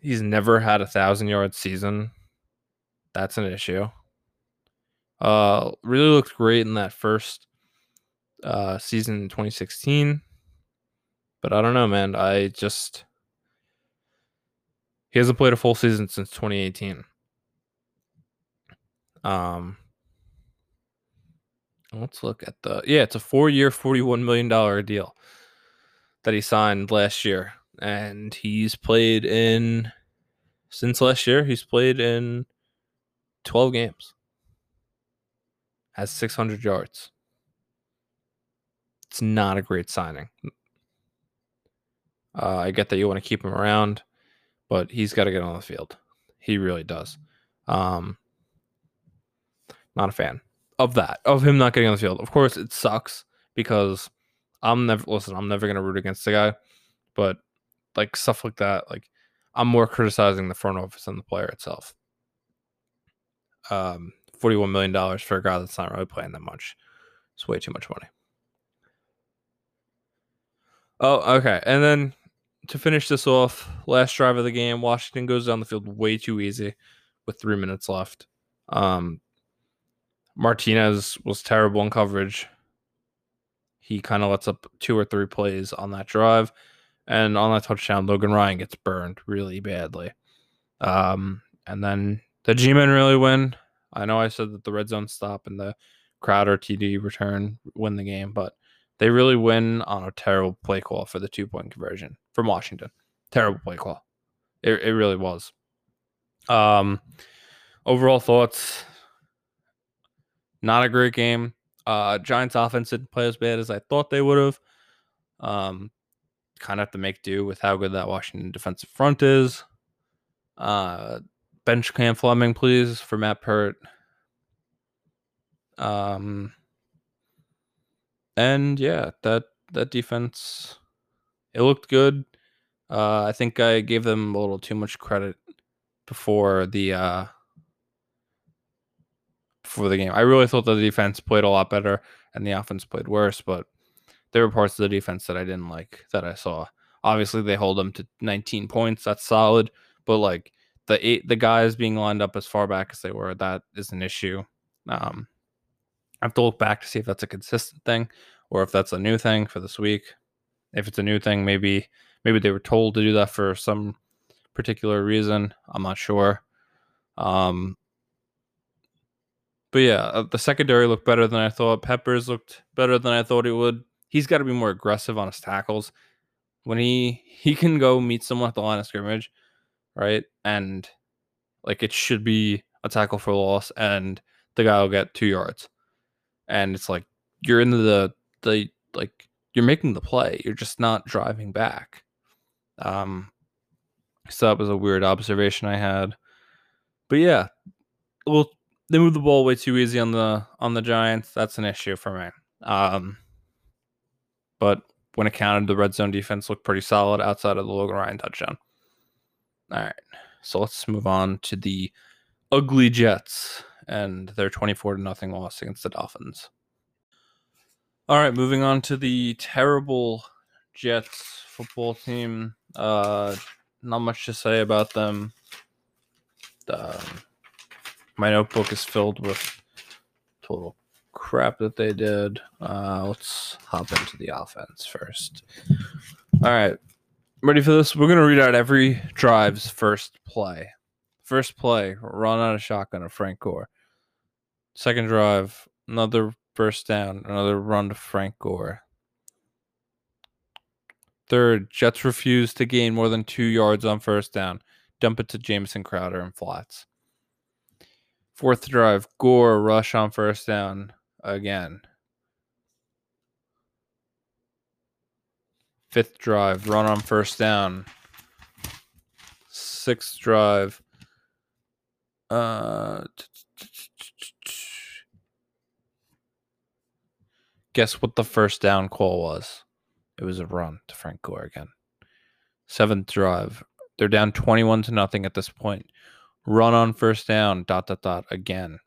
He's never had a thousand yard season. That's an issue. Uh, really looked great in that first uh, season in 2016. But I don't know, man. I just he hasn't played a full season since 2018. Um, let's look at the yeah, it's a four-year, forty-one million dollar deal. that he signed last year, and he's played in since last year. He's played in twelve games, has six hundred yards. It's not a great signing. Uh, I get that you want to keep him around, but he's got to get on the field. He really does. Um, not a fan of that, of him not getting on the field. Of course, it sucks because I'm never listen. I'm never gonna root against the guy, but like stuff like that, like I'm more criticizing the front office than the player itself. Um, forty-one million dollars for a guy that's not really playing that much. It's way too much money. Oh, okay. And then to finish this off, last drive of the game, Washington goes down the field way too easy with three minutes left. Um, Martinez was terrible in coverage. He kind of lets up two or three plays on that drive. And on that touchdown, Logan Ryan gets burned really badly. Um, and then the G men really win. I know I said that the red zone stop and the Crowder TD return win the game, but they really win on a terrible play call for the two point conversion from Washington. Terrible play call. It, it really was. Um, overall thoughts. Not a great game. Uh, Giants offense didn't play as bad as I thought they would have. Um, kind of have to make do with how good that Washington defensive front is. Uh, bench Cam Fleming, please, for Matt Peart. Um, and yeah, that that defense, it looked good. Uh, I think I gave them a little too much credit before the uh, before the game. I really thought the defense played a lot better and the offense played worse, but there were parts of the defense that I didn't like that I saw. Obviously, they hold them to 19 points. That's solid, but like the eight, the guys being lined up as far back as they were, that is an issue. Um, I have to look back to see if that's a consistent thing or if that's a new thing for this week. If it's a new thing, maybe maybe they were told to do that for some particular reason. I'm not sure. Um, but yeah, uh, the secondary looked better than I thought. Peppers looked better than I thought he would. He's got to be more aggressive on his tackles. When he he can go meet someone at the line of scrimmage, right? And like it should be a tackle for loss, and the guy will get two yards. And it's like you're in the the like you're making the play. You're just not driving back. Um, so that was a weird observation I had. But yeah, well, they move the ball way too easy on the on the Giants. That's an issue for me. Um, but when it counted, the red zone defense looked pretty solid outside of the Logan Ryan touchdown. All right, so let's move on to the ugly Jets and their twenty-four to nothing loss against the Dolphins. All right, moving on to the terrible Jets football team. Uh, not much to say about them. Um, my notebook is filled with total crap that they did. Uh, let's hop into the offense first. All right, ready for this? We're gonna read out every drive's first play. First play, run out of shotgun of Frank Gore. Second drive, another first down, another run to Frank Gore. Third, Jets refuse to gain more than two yards on first down. Dump it to Jamison Crowder and flats. Fourth drive, Gore rush on first down again. Fifth drive, run on first down. Sixth drive, uh, guess what the first down call was? It was a run to Frank Gore again. Seventh drive. They're down 21 to nothing at this point. Run on first down, dot, dot, dot, again.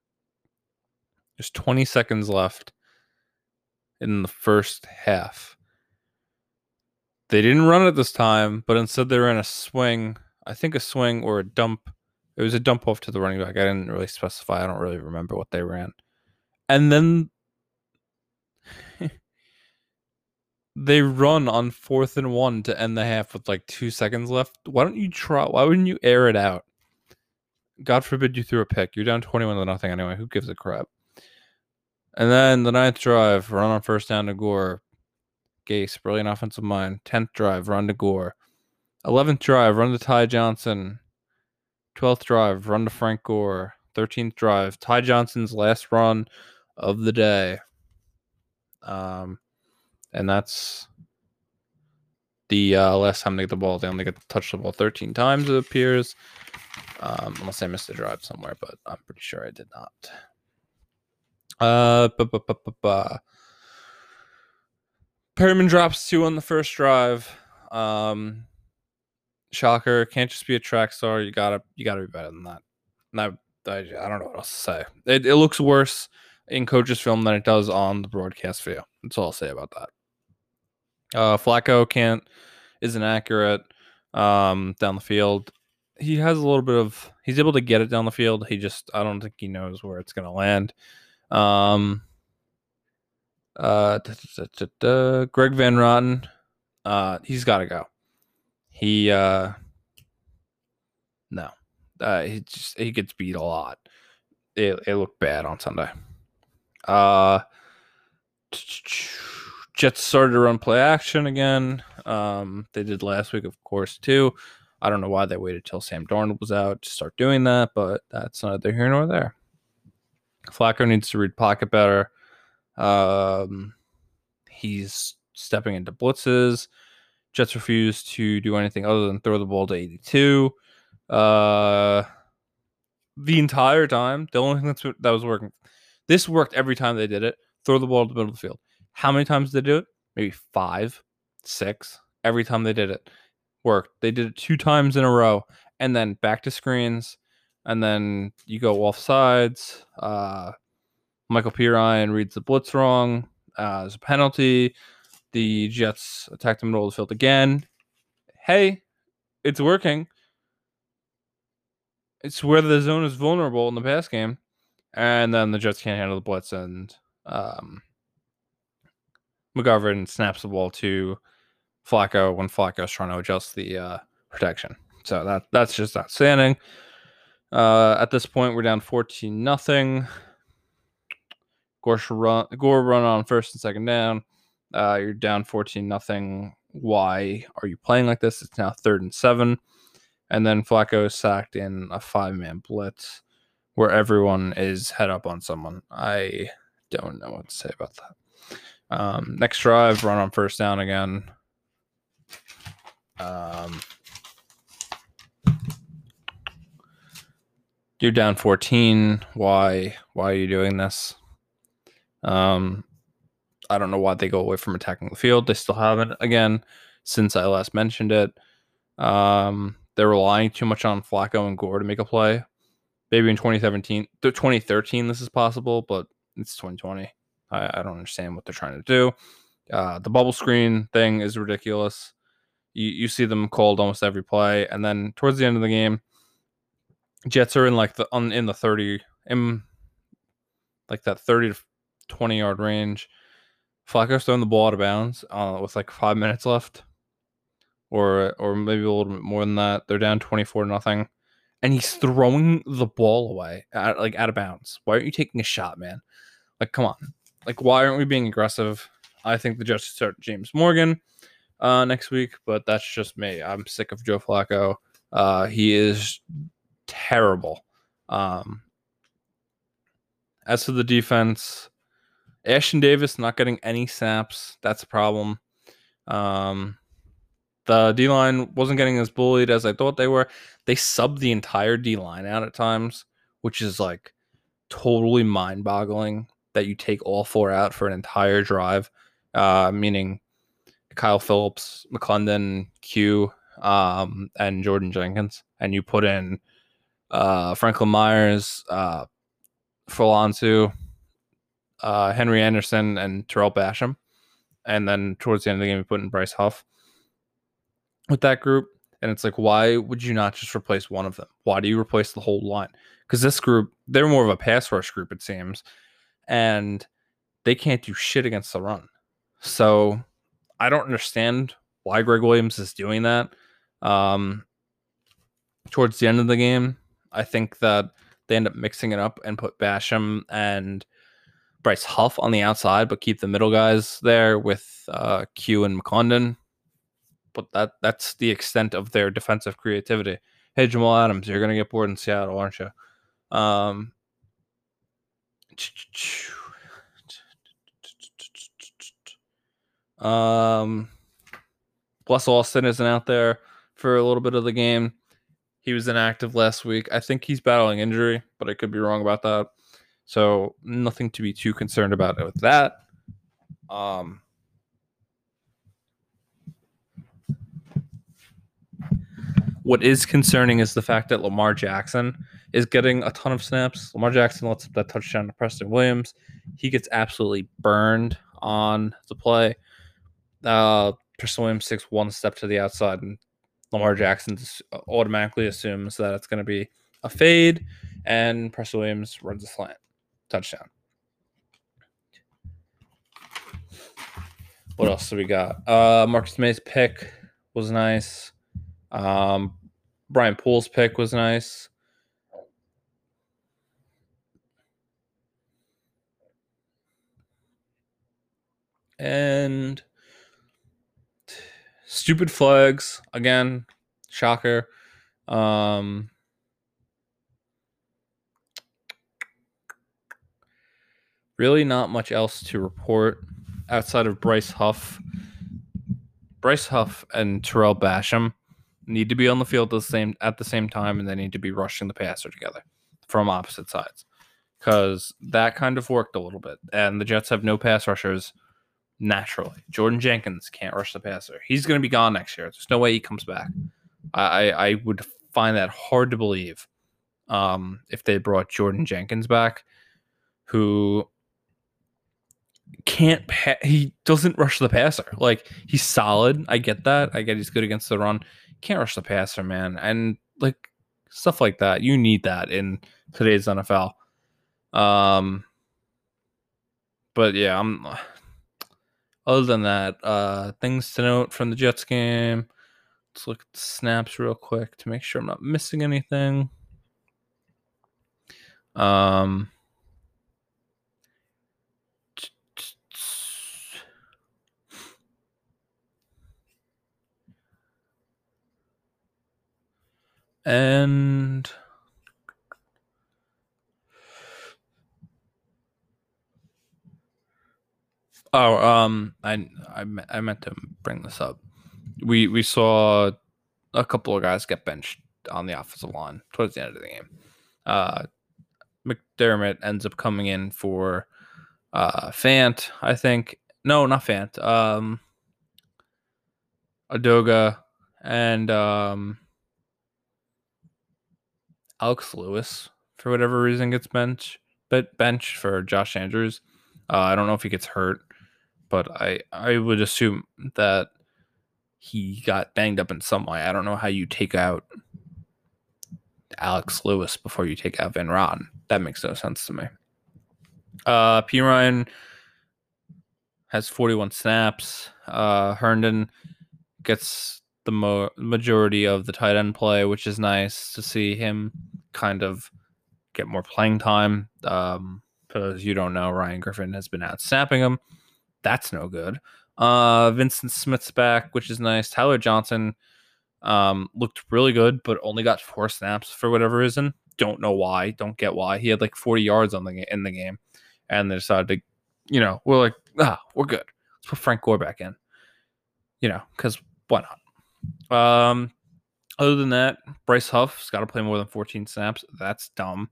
There's 20 seconds left in the first half. They didn't run it this time, but instead they ran a swing. I think a swing or a dump. It was a dump off to the running back. I didn't really specify. I don't really remember what they ran. And then they run on fourth and one to end the half with like two seconds left. Why don't you try? Why wouldn't you air it out? God forbid you threw a pick. You're down 21 to nothing anyway. Who gives a crap? And then the ninth drive, run on first down to Gore. Gase, brilliant offensive mind. 10th drive, run to Gore. 11th drive, run to Ty Johnson. 12th drive, run to Frank Gore. 13th drive, Ty Johnson's last run of the day. Um, and that's the uh, last time they get the ball. They only get to touch the ball 13 times, it appears. Um, unless I missed a drive somewhere, but I'm pretty sure I did not. Uh, Perriman drops two on the first drive. Um, shocker, can't just be a track star. You gotta, you gotta be better than that. And I, I, I don't know what else to say. It, it looks worse in coach's film than it does on the broadcast video. That's all I'll say about that. Uh, Flacco can't isn't accurate um, down the field. He has a little bit of he's able to get it down the field. He just I don't think he knows where it's gonna land. Um, uh, da, da, da, Greg Van Roten, uh, he's got to go. He uh, no, uh, he just he gets beat a lot. It it looked bad on Sunday. Uh, Jets started to run play action again. Um, they did last week, of course, too. I don't know why they waited till Sam Darnold was out to start doing that, but that's neither here nor there. Flacco needs to read pocket better. Um, he's stepping into blitzes. Jets refuse to do anything other than throw the ball to 82. Uh, the entire time, the only thing that's, that was working, this worked every time they did it. Throw the ball to the middle of the field. How many times did they do it? Maybe five, six. Every time they did it, worked. They did it two times in a row, and then back to screens, and then you go off sides. Uh, Michael Perine reads the blitz wrong. Uh, there's a penalty. The Jets attack the middle of the field again. Hey, it's working. It's where the zone is vulnerable in the pass game, and then the Jets can't handle the blitz, and um, McGovern snaps the ball to Flacco when Flacco's trying to adjust the uh, protection. So that that's just outstanding. Uh, at this point, we're down fourteen nothing. Gore run, Gore run on first and second down. Uh, you're down fourteen nothing. Why are you playing like this? It's now third and seven, and then Flacco is sacked in a five man blitz where everyone is head up on someone. I don't know what to say about that. Um, next drive, run on first down again. Um, you're down 14. Why? Why are you doing this? Um, I don't know why they go away from attacking the field. They still haven't again since I last mentioned it. Um, they're relying too much on Flacco and Gore to make a play. Maybe in 2017, 2013, this is possible, but it's 2020. I, I don't understand what they're trying to do. Uh, the bubble screen thing is ridiculous. You, you see them called almost every play, and then towards the end of the game, Jets are in like the on in the 30 in like that 30 to 20 yard range. Flacco's throwing the ball out of bounds uh, with like five minutes left, or or maybe a little bit more than that. They're down 24 nothing, and he's throwing the ball away like out of bounds. Why aren't you taking a shot, man? Like, come on. Like, why aren't we being aggressive? I think the Jets start James Morgan uh, next week, but that's just me. I'm sick of Joe Flacco. Uh, he is terrible. Um, as for the defense, Ashtyn Davis not getting any snaps. That's a problem. Um, the D line wasn't getting as bullied as I thought they were. They subbed the entire D line out at times, which is like totally mind boggling that you take all four out for an entire drive, uh, meaning Kyle Phillips, McLendon, Q, um, and Jordan Jenkins, and you put in uh, Franklin Myers, uh, Fulansu, uh, Henry Anderson, and Tarell Basham. And then towards the end of the game, you put in Bryce Huff with that group. And it's like, why would you not just replace one of them? Why do you replace the whole line? Because this group, they're more of a pass rush group, it seems. And they can't do shit against the run. So I don't understand why Gregg Williams is doing that. Um, towards the end of the game, I think that they end up mixing it up and put Basham and Bryce Huff on the outside, but keep the middle guys there with uh, Q and McLendon. But that that's the extent of their defensive creativity. Hey Jamal Adams, you're gonna get bored in Seattle, aren't you? Um, um, Austin isn't out there for a little bit of the game. He was inactive last week. I think he's battling injury, but I could be wrong about that. So nothing to be too concerned about with that. Um, what is concerning is the fact that Lamar Jackson is getting a ton of snaps. Lamar Jackson lets up that touchdown to Preston Williams. He gets absolutely burned on the play. Uh, Preston Williams takes one step to the outside, and Lamar Jackson automatically assumes that it's going to be a fade, and Preston Williams runs a slant touchdown. What else do we got? Uh, Marcus Maye's pick was nice. Um, Brian Poole's pick was nice. And stupid flags again, shocker. Um, really, not much else to report outside of Bryce Huff. Bryce Huff and Tarell Basham need to be on the field the same at the same time, and they need to be rushing the passer together from opposite sides because that kind of worked a little bit. And the Jets have no pass rushers naturally. Jordan Jenkins can't rush the passer. He's going to be gone next year. There's no way he comes back. I I would find that hard to believe um, if they brought Jordan Jenkins back, who can't pa- he doesn't rush the passer. Like he's solid. I get that. I get he's good against the run can't rush the passer, man. And like stuff like that. You need that in today's NFL. Um but yeah, I'm other than that, uh things to note from the Jets game. Let's look at the snaps real quick to make sure I'm not missing anything. Um And oh, um, I, I I meant to bring this up. We we saw a couple of guys get benched on the offensive line towards the end of the game. Uh, McDermott ends up coming in for uh, Fant, I think. No, not Fant. Um, Edoga and um, Alex Lewis for whatever reason gets bench, but bench for Josh Andrews. Uh, I don't know if he gets hurt, but I I would assume that he got banged up in some way. I don't know how you take out Alex Lewis before you take out Van Roten. That makes no sense to me. Uh, Perine has 41 snaps. Uh, Herndon gets the mo- majority of the tight end play, which is nice to see him kind of get more playing time. Um, because you don't know, Ryan Griffin has been out snapping him. That's no good. Uh, Vyncint Smith's back, which is nice. Tyler Johnson um, looked really good, but only got four snaps for whatever reason. Don't know why. Don't get why. He had like 40 yards on the in the game, and they decided to, you know, we're like, ah, we're good. Let's put Frank Gore back in. You know, because why not? Um, other than that, Bryce Huff's got to play more than 14 snaps. That's dumb.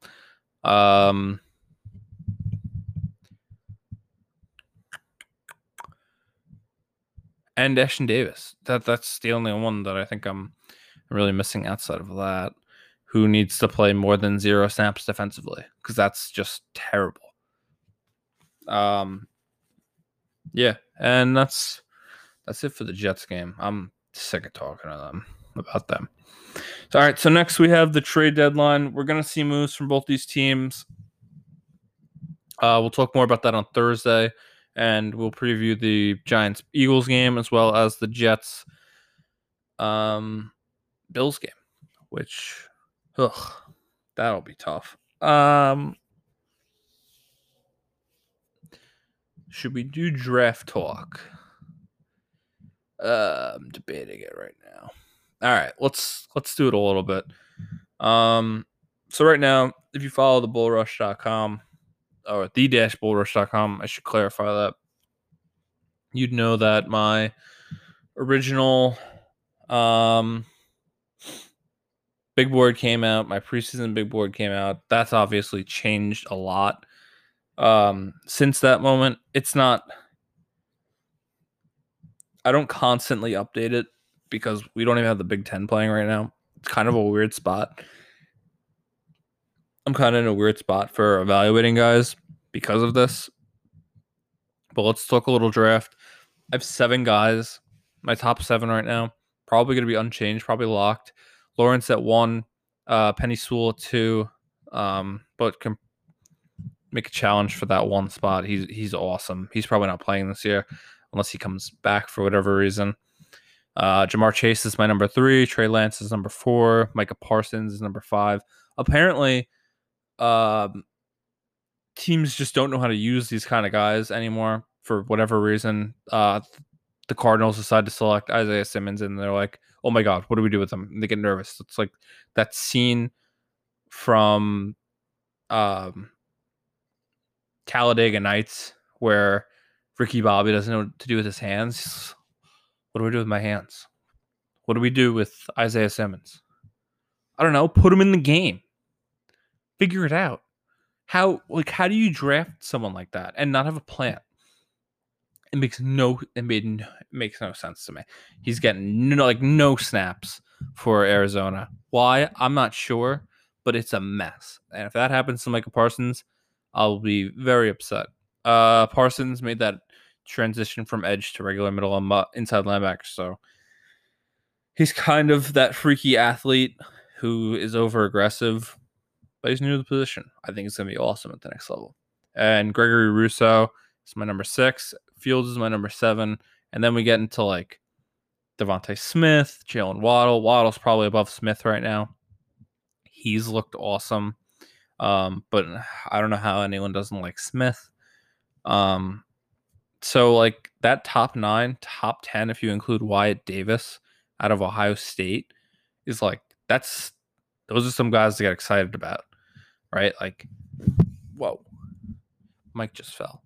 Um, and Ashtyn Davis. That that's the only one that I think I'm really missing outside of that. Who needs to play more than zero snaps defensively? Because that's just terrible. Um, yeah, and that's that's it for the Jets game. I'm sick of talking to them about them. So, all right. So next we have the trade deadline. We're gonna see moves from both these teams. Uh, we'll talk more about that on Thursday, and we'll preview the Giants Eagles game as well as the Jets um, Bills game, which, ugh, that'll be tough. Um, should we do draft talk? Uh, I'm debating it right now. All right, let's let's do it a little bit. Um, so right now, if you follow the bullrush.com or the dash bullrush.com, I should clarify that. You'd know that my original um big board came out, my preseason big board came out. That's obviously changed a lot. Um since that moment, it's not I don't constantly update it because we don't even have the Big Ten playing right now. It's kind of a weird spot. I'm kind of in a weird spot for evaluating guys because of this. But let's talk a little draft. I have seven guys, my top seven right now. Probably going to be unchanged, probably locked. Lawrence at one, uh, Penei Sewell at two, um, but can make a challenge for that one spot. He's he's awesome. He's probably not playing this year unless he comes back for whatever reason. Uh, Ja'Marr Chase is my number three. Trey Lance is number four. Micah Parsons is number five. Apparently, um, teams just don't know how to use these kind of guys anymore for whatever reason. Uh, the Cardinals decide to select Isaiah Simmons, and they're like, "Oh my God, what do we do with them?" And they get nervous. It's like that scene from um, Talladega Nights where Ricky Bobby doesn't know what to do with his hands. What do we do with my hands? What do we do with Isaiah Simmons? I don't know. Put him in the game. Figure it out. How like how do you draft someone like that and not have a plan? It makes no it made no, it makes no sense to me. He's getting no, like no snaps for Arizona. Why? I'm not sure, but it's a mess. And if that happens to Michael Parsons, I'll be very upset. Uh, Parsons made that transition from edge to regular middle and inside linebacker, so he's kind of that freaky athlete who is over aggressive, but he's new to the position. I think it's gonna be awesome at the next level. And Gregory Rousseau is my number six. Fields is my number seven, and then we get into like DeVonta Smith, Jalen Waddle. Waddle's probably above Smith right now. He's looked awesome. Um, but I don't know how anyone doesn't like Smith. Um, so like that top nine, top ten, if you include Wyatt Davis out of Ohio State, is like that's those are some guys to get excited about, right? Like, whoa, Mike just fell.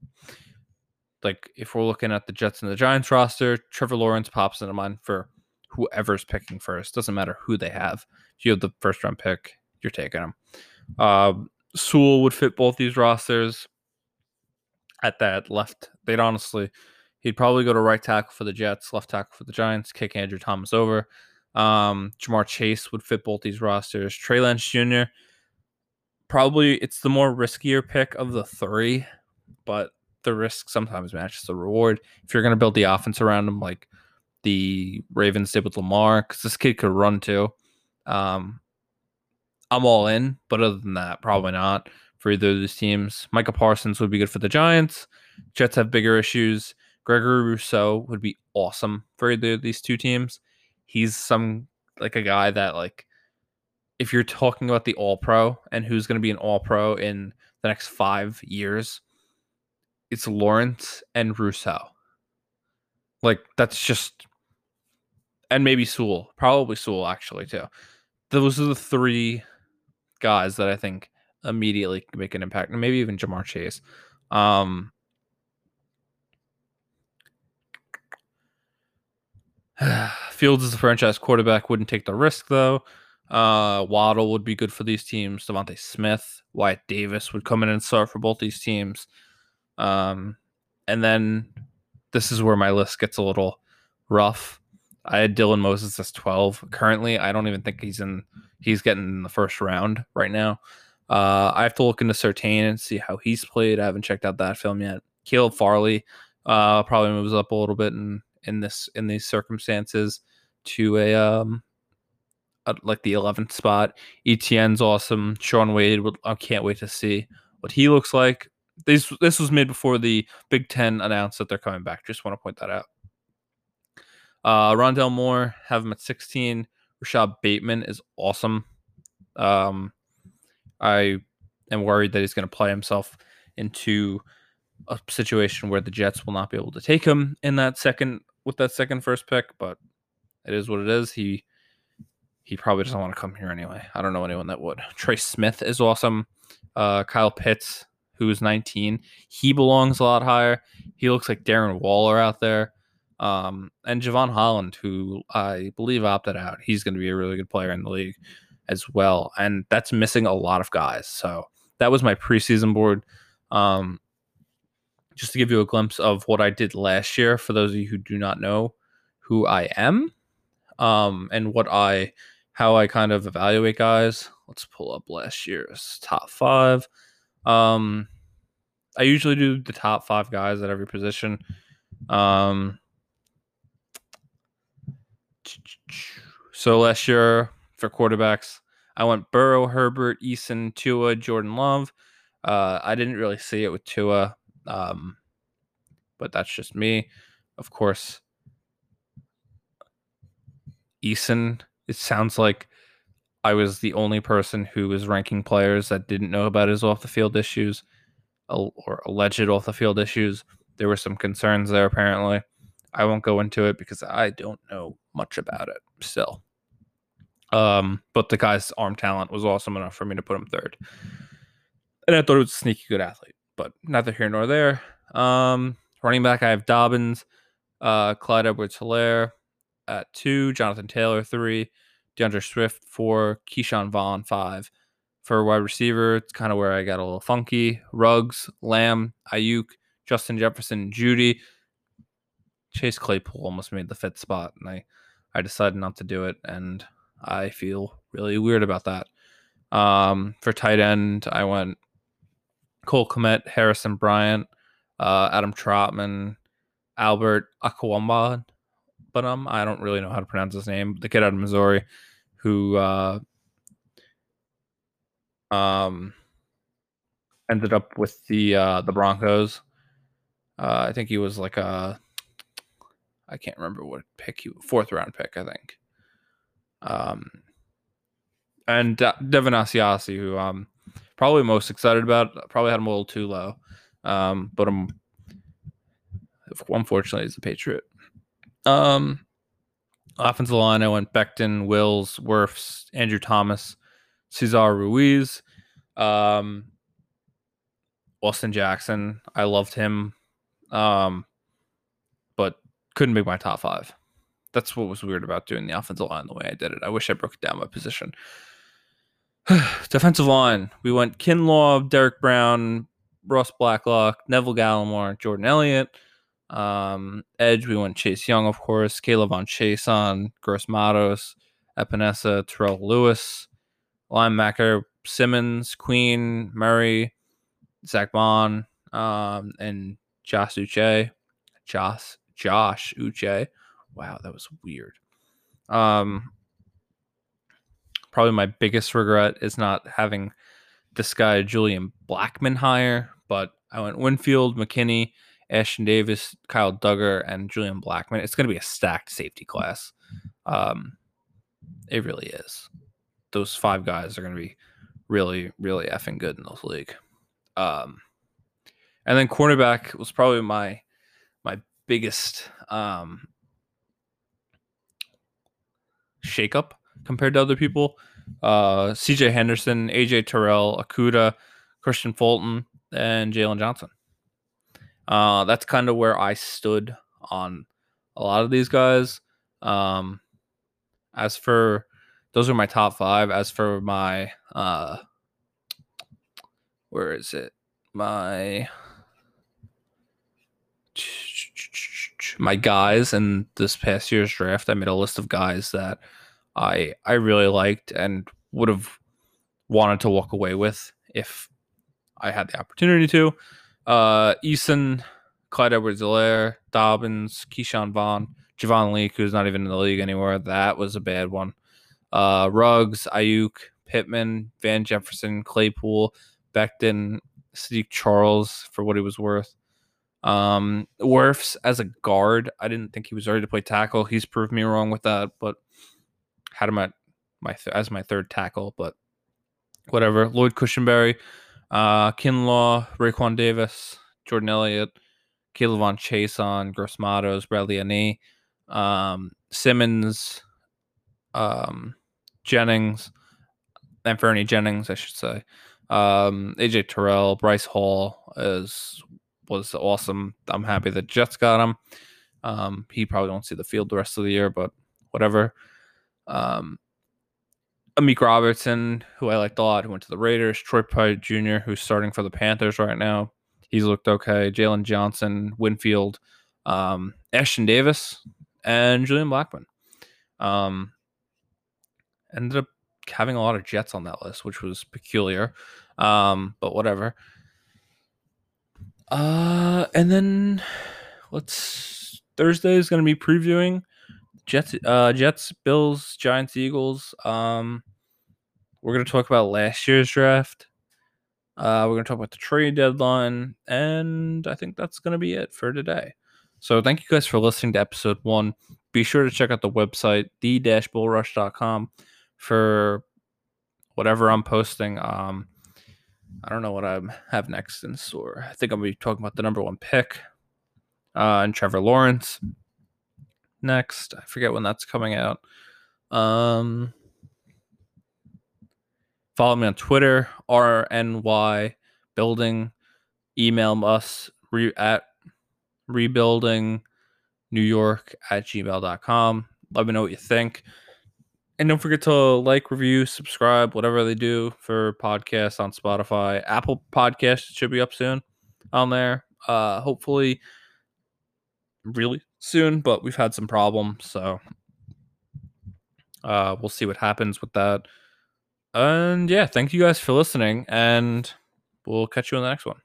Like if we're looking at the Jets and the Giants roster, Trevor Lawrence pops into mind for whoever's picking first. Doesn't matter who they have. If you have the first round pick, you're taking him. Uh, Sewell would fit both these rosters at that left. They'd honestly, he'd probably go to right tackle for the Jets, left tackle for the Giants, kick Andrew Thomas over. Um, Ja'Marr Chase would fit both these rosters. Trey Lance Jr. Probably it's the more riskier pick of the three, but the risk sometimes matches the reward. If you're going to build the offense around him, like the Ravens did with Lamar, because this kid could run too. Um, I'm all in, but other than that, probably not for either of these teams. Michael Parsons would be good for the Giants. Jets have bigger issues. Gregory Rousseau would be awesome for either of these two teams. He's some like a guy that like if you're talking about the all pro and who's going to be an all pro in the next five years, it's Lawrence and Rousseau. Like that's just and maybe Sewell, probably Sewell actually too. Those are the three guys that I think immediately make an impact, and maybe even Ja'Marr Chase. Um, Fields is a franchise quarterback, wouldn't take the risk though. Uh, Waddle would be good for these teams. DeVonta Smith, Wyatt Davis would come in and start for both these teams. Um, and then this is where my list gets a little rough. I had Dylan Moses as 12. Currently, I don't even think he's in he's getting in the first round right now. Uh, I have to look into Surtain and see how he's played. I haven't checked out that film yet. Caleb Farley uh, probably moves up a little bit in in this in these circumstances to a um a, like the 11th spot. Etienne's awesome. Shaun Wade, I can't wait to see what he looks like. This this was made before the Big Ten announced that they're coming back. Just want to point that out. Uh, Rondale Moore have him at 16. Rashod Bateman is awesome. Um, I am worried that he's going to play himself into a situation where the Jets will not be able to take him in that second with that second first pick, but it is what it is. He he probably doesn't want to come here anyway. I don't know anyone that would. Trey Smith is awesome. Uh, Kyle Pitts, who is 19, he belongs a lot higher. He looks like Darren Waller out there. Um, and Jevon Holland, who I believe opted out, he's going to be a really good player in the league as well. And that's missing a lot of guys. So that was my preseason board. Um, just to give you a glimpse of what I did last year, for those of you who do not know who I am, um, and what I, how I kind of evaluate guys. Let's pull up last year's top five. Um, I usually do the top five guys at every position. Um, so last year for quarterbacks, I went Burrow, Herbert, Eason, Tua, Jordan Love. Uh, I didn't really see it with Tua, um, but that's just me. Of course, Eason. It sounds like I was the only person who was ranking players that didn't know about his off the field issues or alleged off the field issues. There were some concerns there apparently. I won't go into it because I don't know much about it still. Um, but the guy's arm talent was awesome enough for me to put him third. And I thought it was a sneaky good athlete, but neither here nor there. Um, running back, I have Dobbins, uh, Clyde Edwards Helaire at two, Jonathan Taylor three, D'Andre Swift four, Ke'Shawn Vaughn five. For wide receiver, it's kind of where I got a little funky. Ruggs, Lamb, Aiyuk, Justin Jefferson, Jeudy. Chase Claypool almost made the fifth spot, and I, I decided not to do it, and I feel really weird about that. Um, for tight end, I went Cole Kmet, Harrison Bryant, uh, Adam Trautman, Albert Okwuegbunam. But um, I don't really know how to pronounce his name. The kid out of Missouri, who uh, um, ended up with the uh, the Broncos. Uh, I think he was like a I can't remember what pick he fourth round pick, I think. Um, and De- Devin Asiasi, who I'm probably most excited about, probably had him a little too low, um, but I'm unfortunately he's a Patriot. Um, offensive line, I went Becton, Wills, Wirfs, Andrew Thomas, Cesar Ruiz, um, Austin Jackson. I loved him. Um, but couldn't make my top five. That's what was weird about doing the offensive line the way I did it. I wish I broke it down by position. Defensive line, we went Kinlaw, Derrick Brown, Ross Blacklock, Neville Gallimore, Jordan Elliott. Um, edge, we went Chase Young, of course, K'Lavon Chaisson, Gross Matos, Epenesa, Terrell Lewis, linebacker Simmons, Queen, Murray, Zack Baun, um, and Josh Uche. Josh Josh Uche. Wow, that was weird. Um, probably my biggest regret is not having this guy Julian Blackmon higher, but I went Winfield, McKinney, Ashtyn Davis, Kyle Dugger, and Julian Blackmon. It's going to be a stacked safety class. Um, it really is. Those five guys are going to be really, really effing good in this league. Um, and then cornerback was probably my biggest um, shakeup compared to other people. Uh, CJ Henderson, AJ Terrell, Okudah, Kristian Fulton, and Jaylon Johnson. Uh, that's kind of where I stood on a lot of these guys. Um, as for those are my top five. As for my uh, where is it? My my guys in this past year's draft. I made a list of guys that I I really liked and would have wanted to walk away with if I had the opportunity to. Uh, Eason, Clyde Edwards-Helaire, Dobbins, Ke'Shawn Vaughn, Javon Leake, who's not even in the league anymore. That was a bad one. Uh, Ruggs, Aiyuk, Pittman, Van Jefferson, Claypool, Becton, Saahdiq Charles for what he was worth. Um, Wirfs as a guard, I didn't think he was ready to play tackle. He's proved me wrong with that, but had him at my th- as my third tackle. But whatever. Lloyd Cushenberry, uh, Kinlaw, Raekwon Davis, Jordan Elliott, K'Lavon Chaisson, Gross Matos, Bradley Anae, um, Simmons, um, Jennings, Anfernee Jennings, I should say. Um, AJ Terrell, Bryce Hall is was awesome. I'm happy that Jets got him. Um, he probably won't see the field the rest of the year, but whatever. Um, Amik Robertson, who I liked a lot, who went to the Raiders. Troy Pride Jr., who's starting for the Panthers right now. He's looked okay. Jaylon Johnson, Winfield, um, Ashtyn Davis, and Julian Blackmon. Um, ended up having a lot of Jets on that list, which was peculiar. Um, but whatever. Uh, and then let's Thursday is going to be previewing Jets, uh, Jets, Bills, Giants, Eagles. Um, we're going to talk about last year's draft. Uh, we're going to talk about the trade deadline, and I think that's going to be it for today. So thank you guys for listening to episode one. Be sure to check out the website, the-bullrush.com for whatever I'm posting. Um, I don't know what I have next in store. I think I'm going to be talking about the number one pick uh, and Trevor Lawrence next. I forget when that's coming out. Um, follow me on Twitter, RNY Building. Email us re- at rebuilding New York at gmail.com. Let me know what you think. And don't forget to like, review, subscribe, whatever they do for podcasts on Spotify. Apple Podcast should be up soon on there. Uh hopefully really soon, but we've had some problems, so uh we'll see what happens with that. And yeah, thank you guys for listening, and we'll catch you in the next one.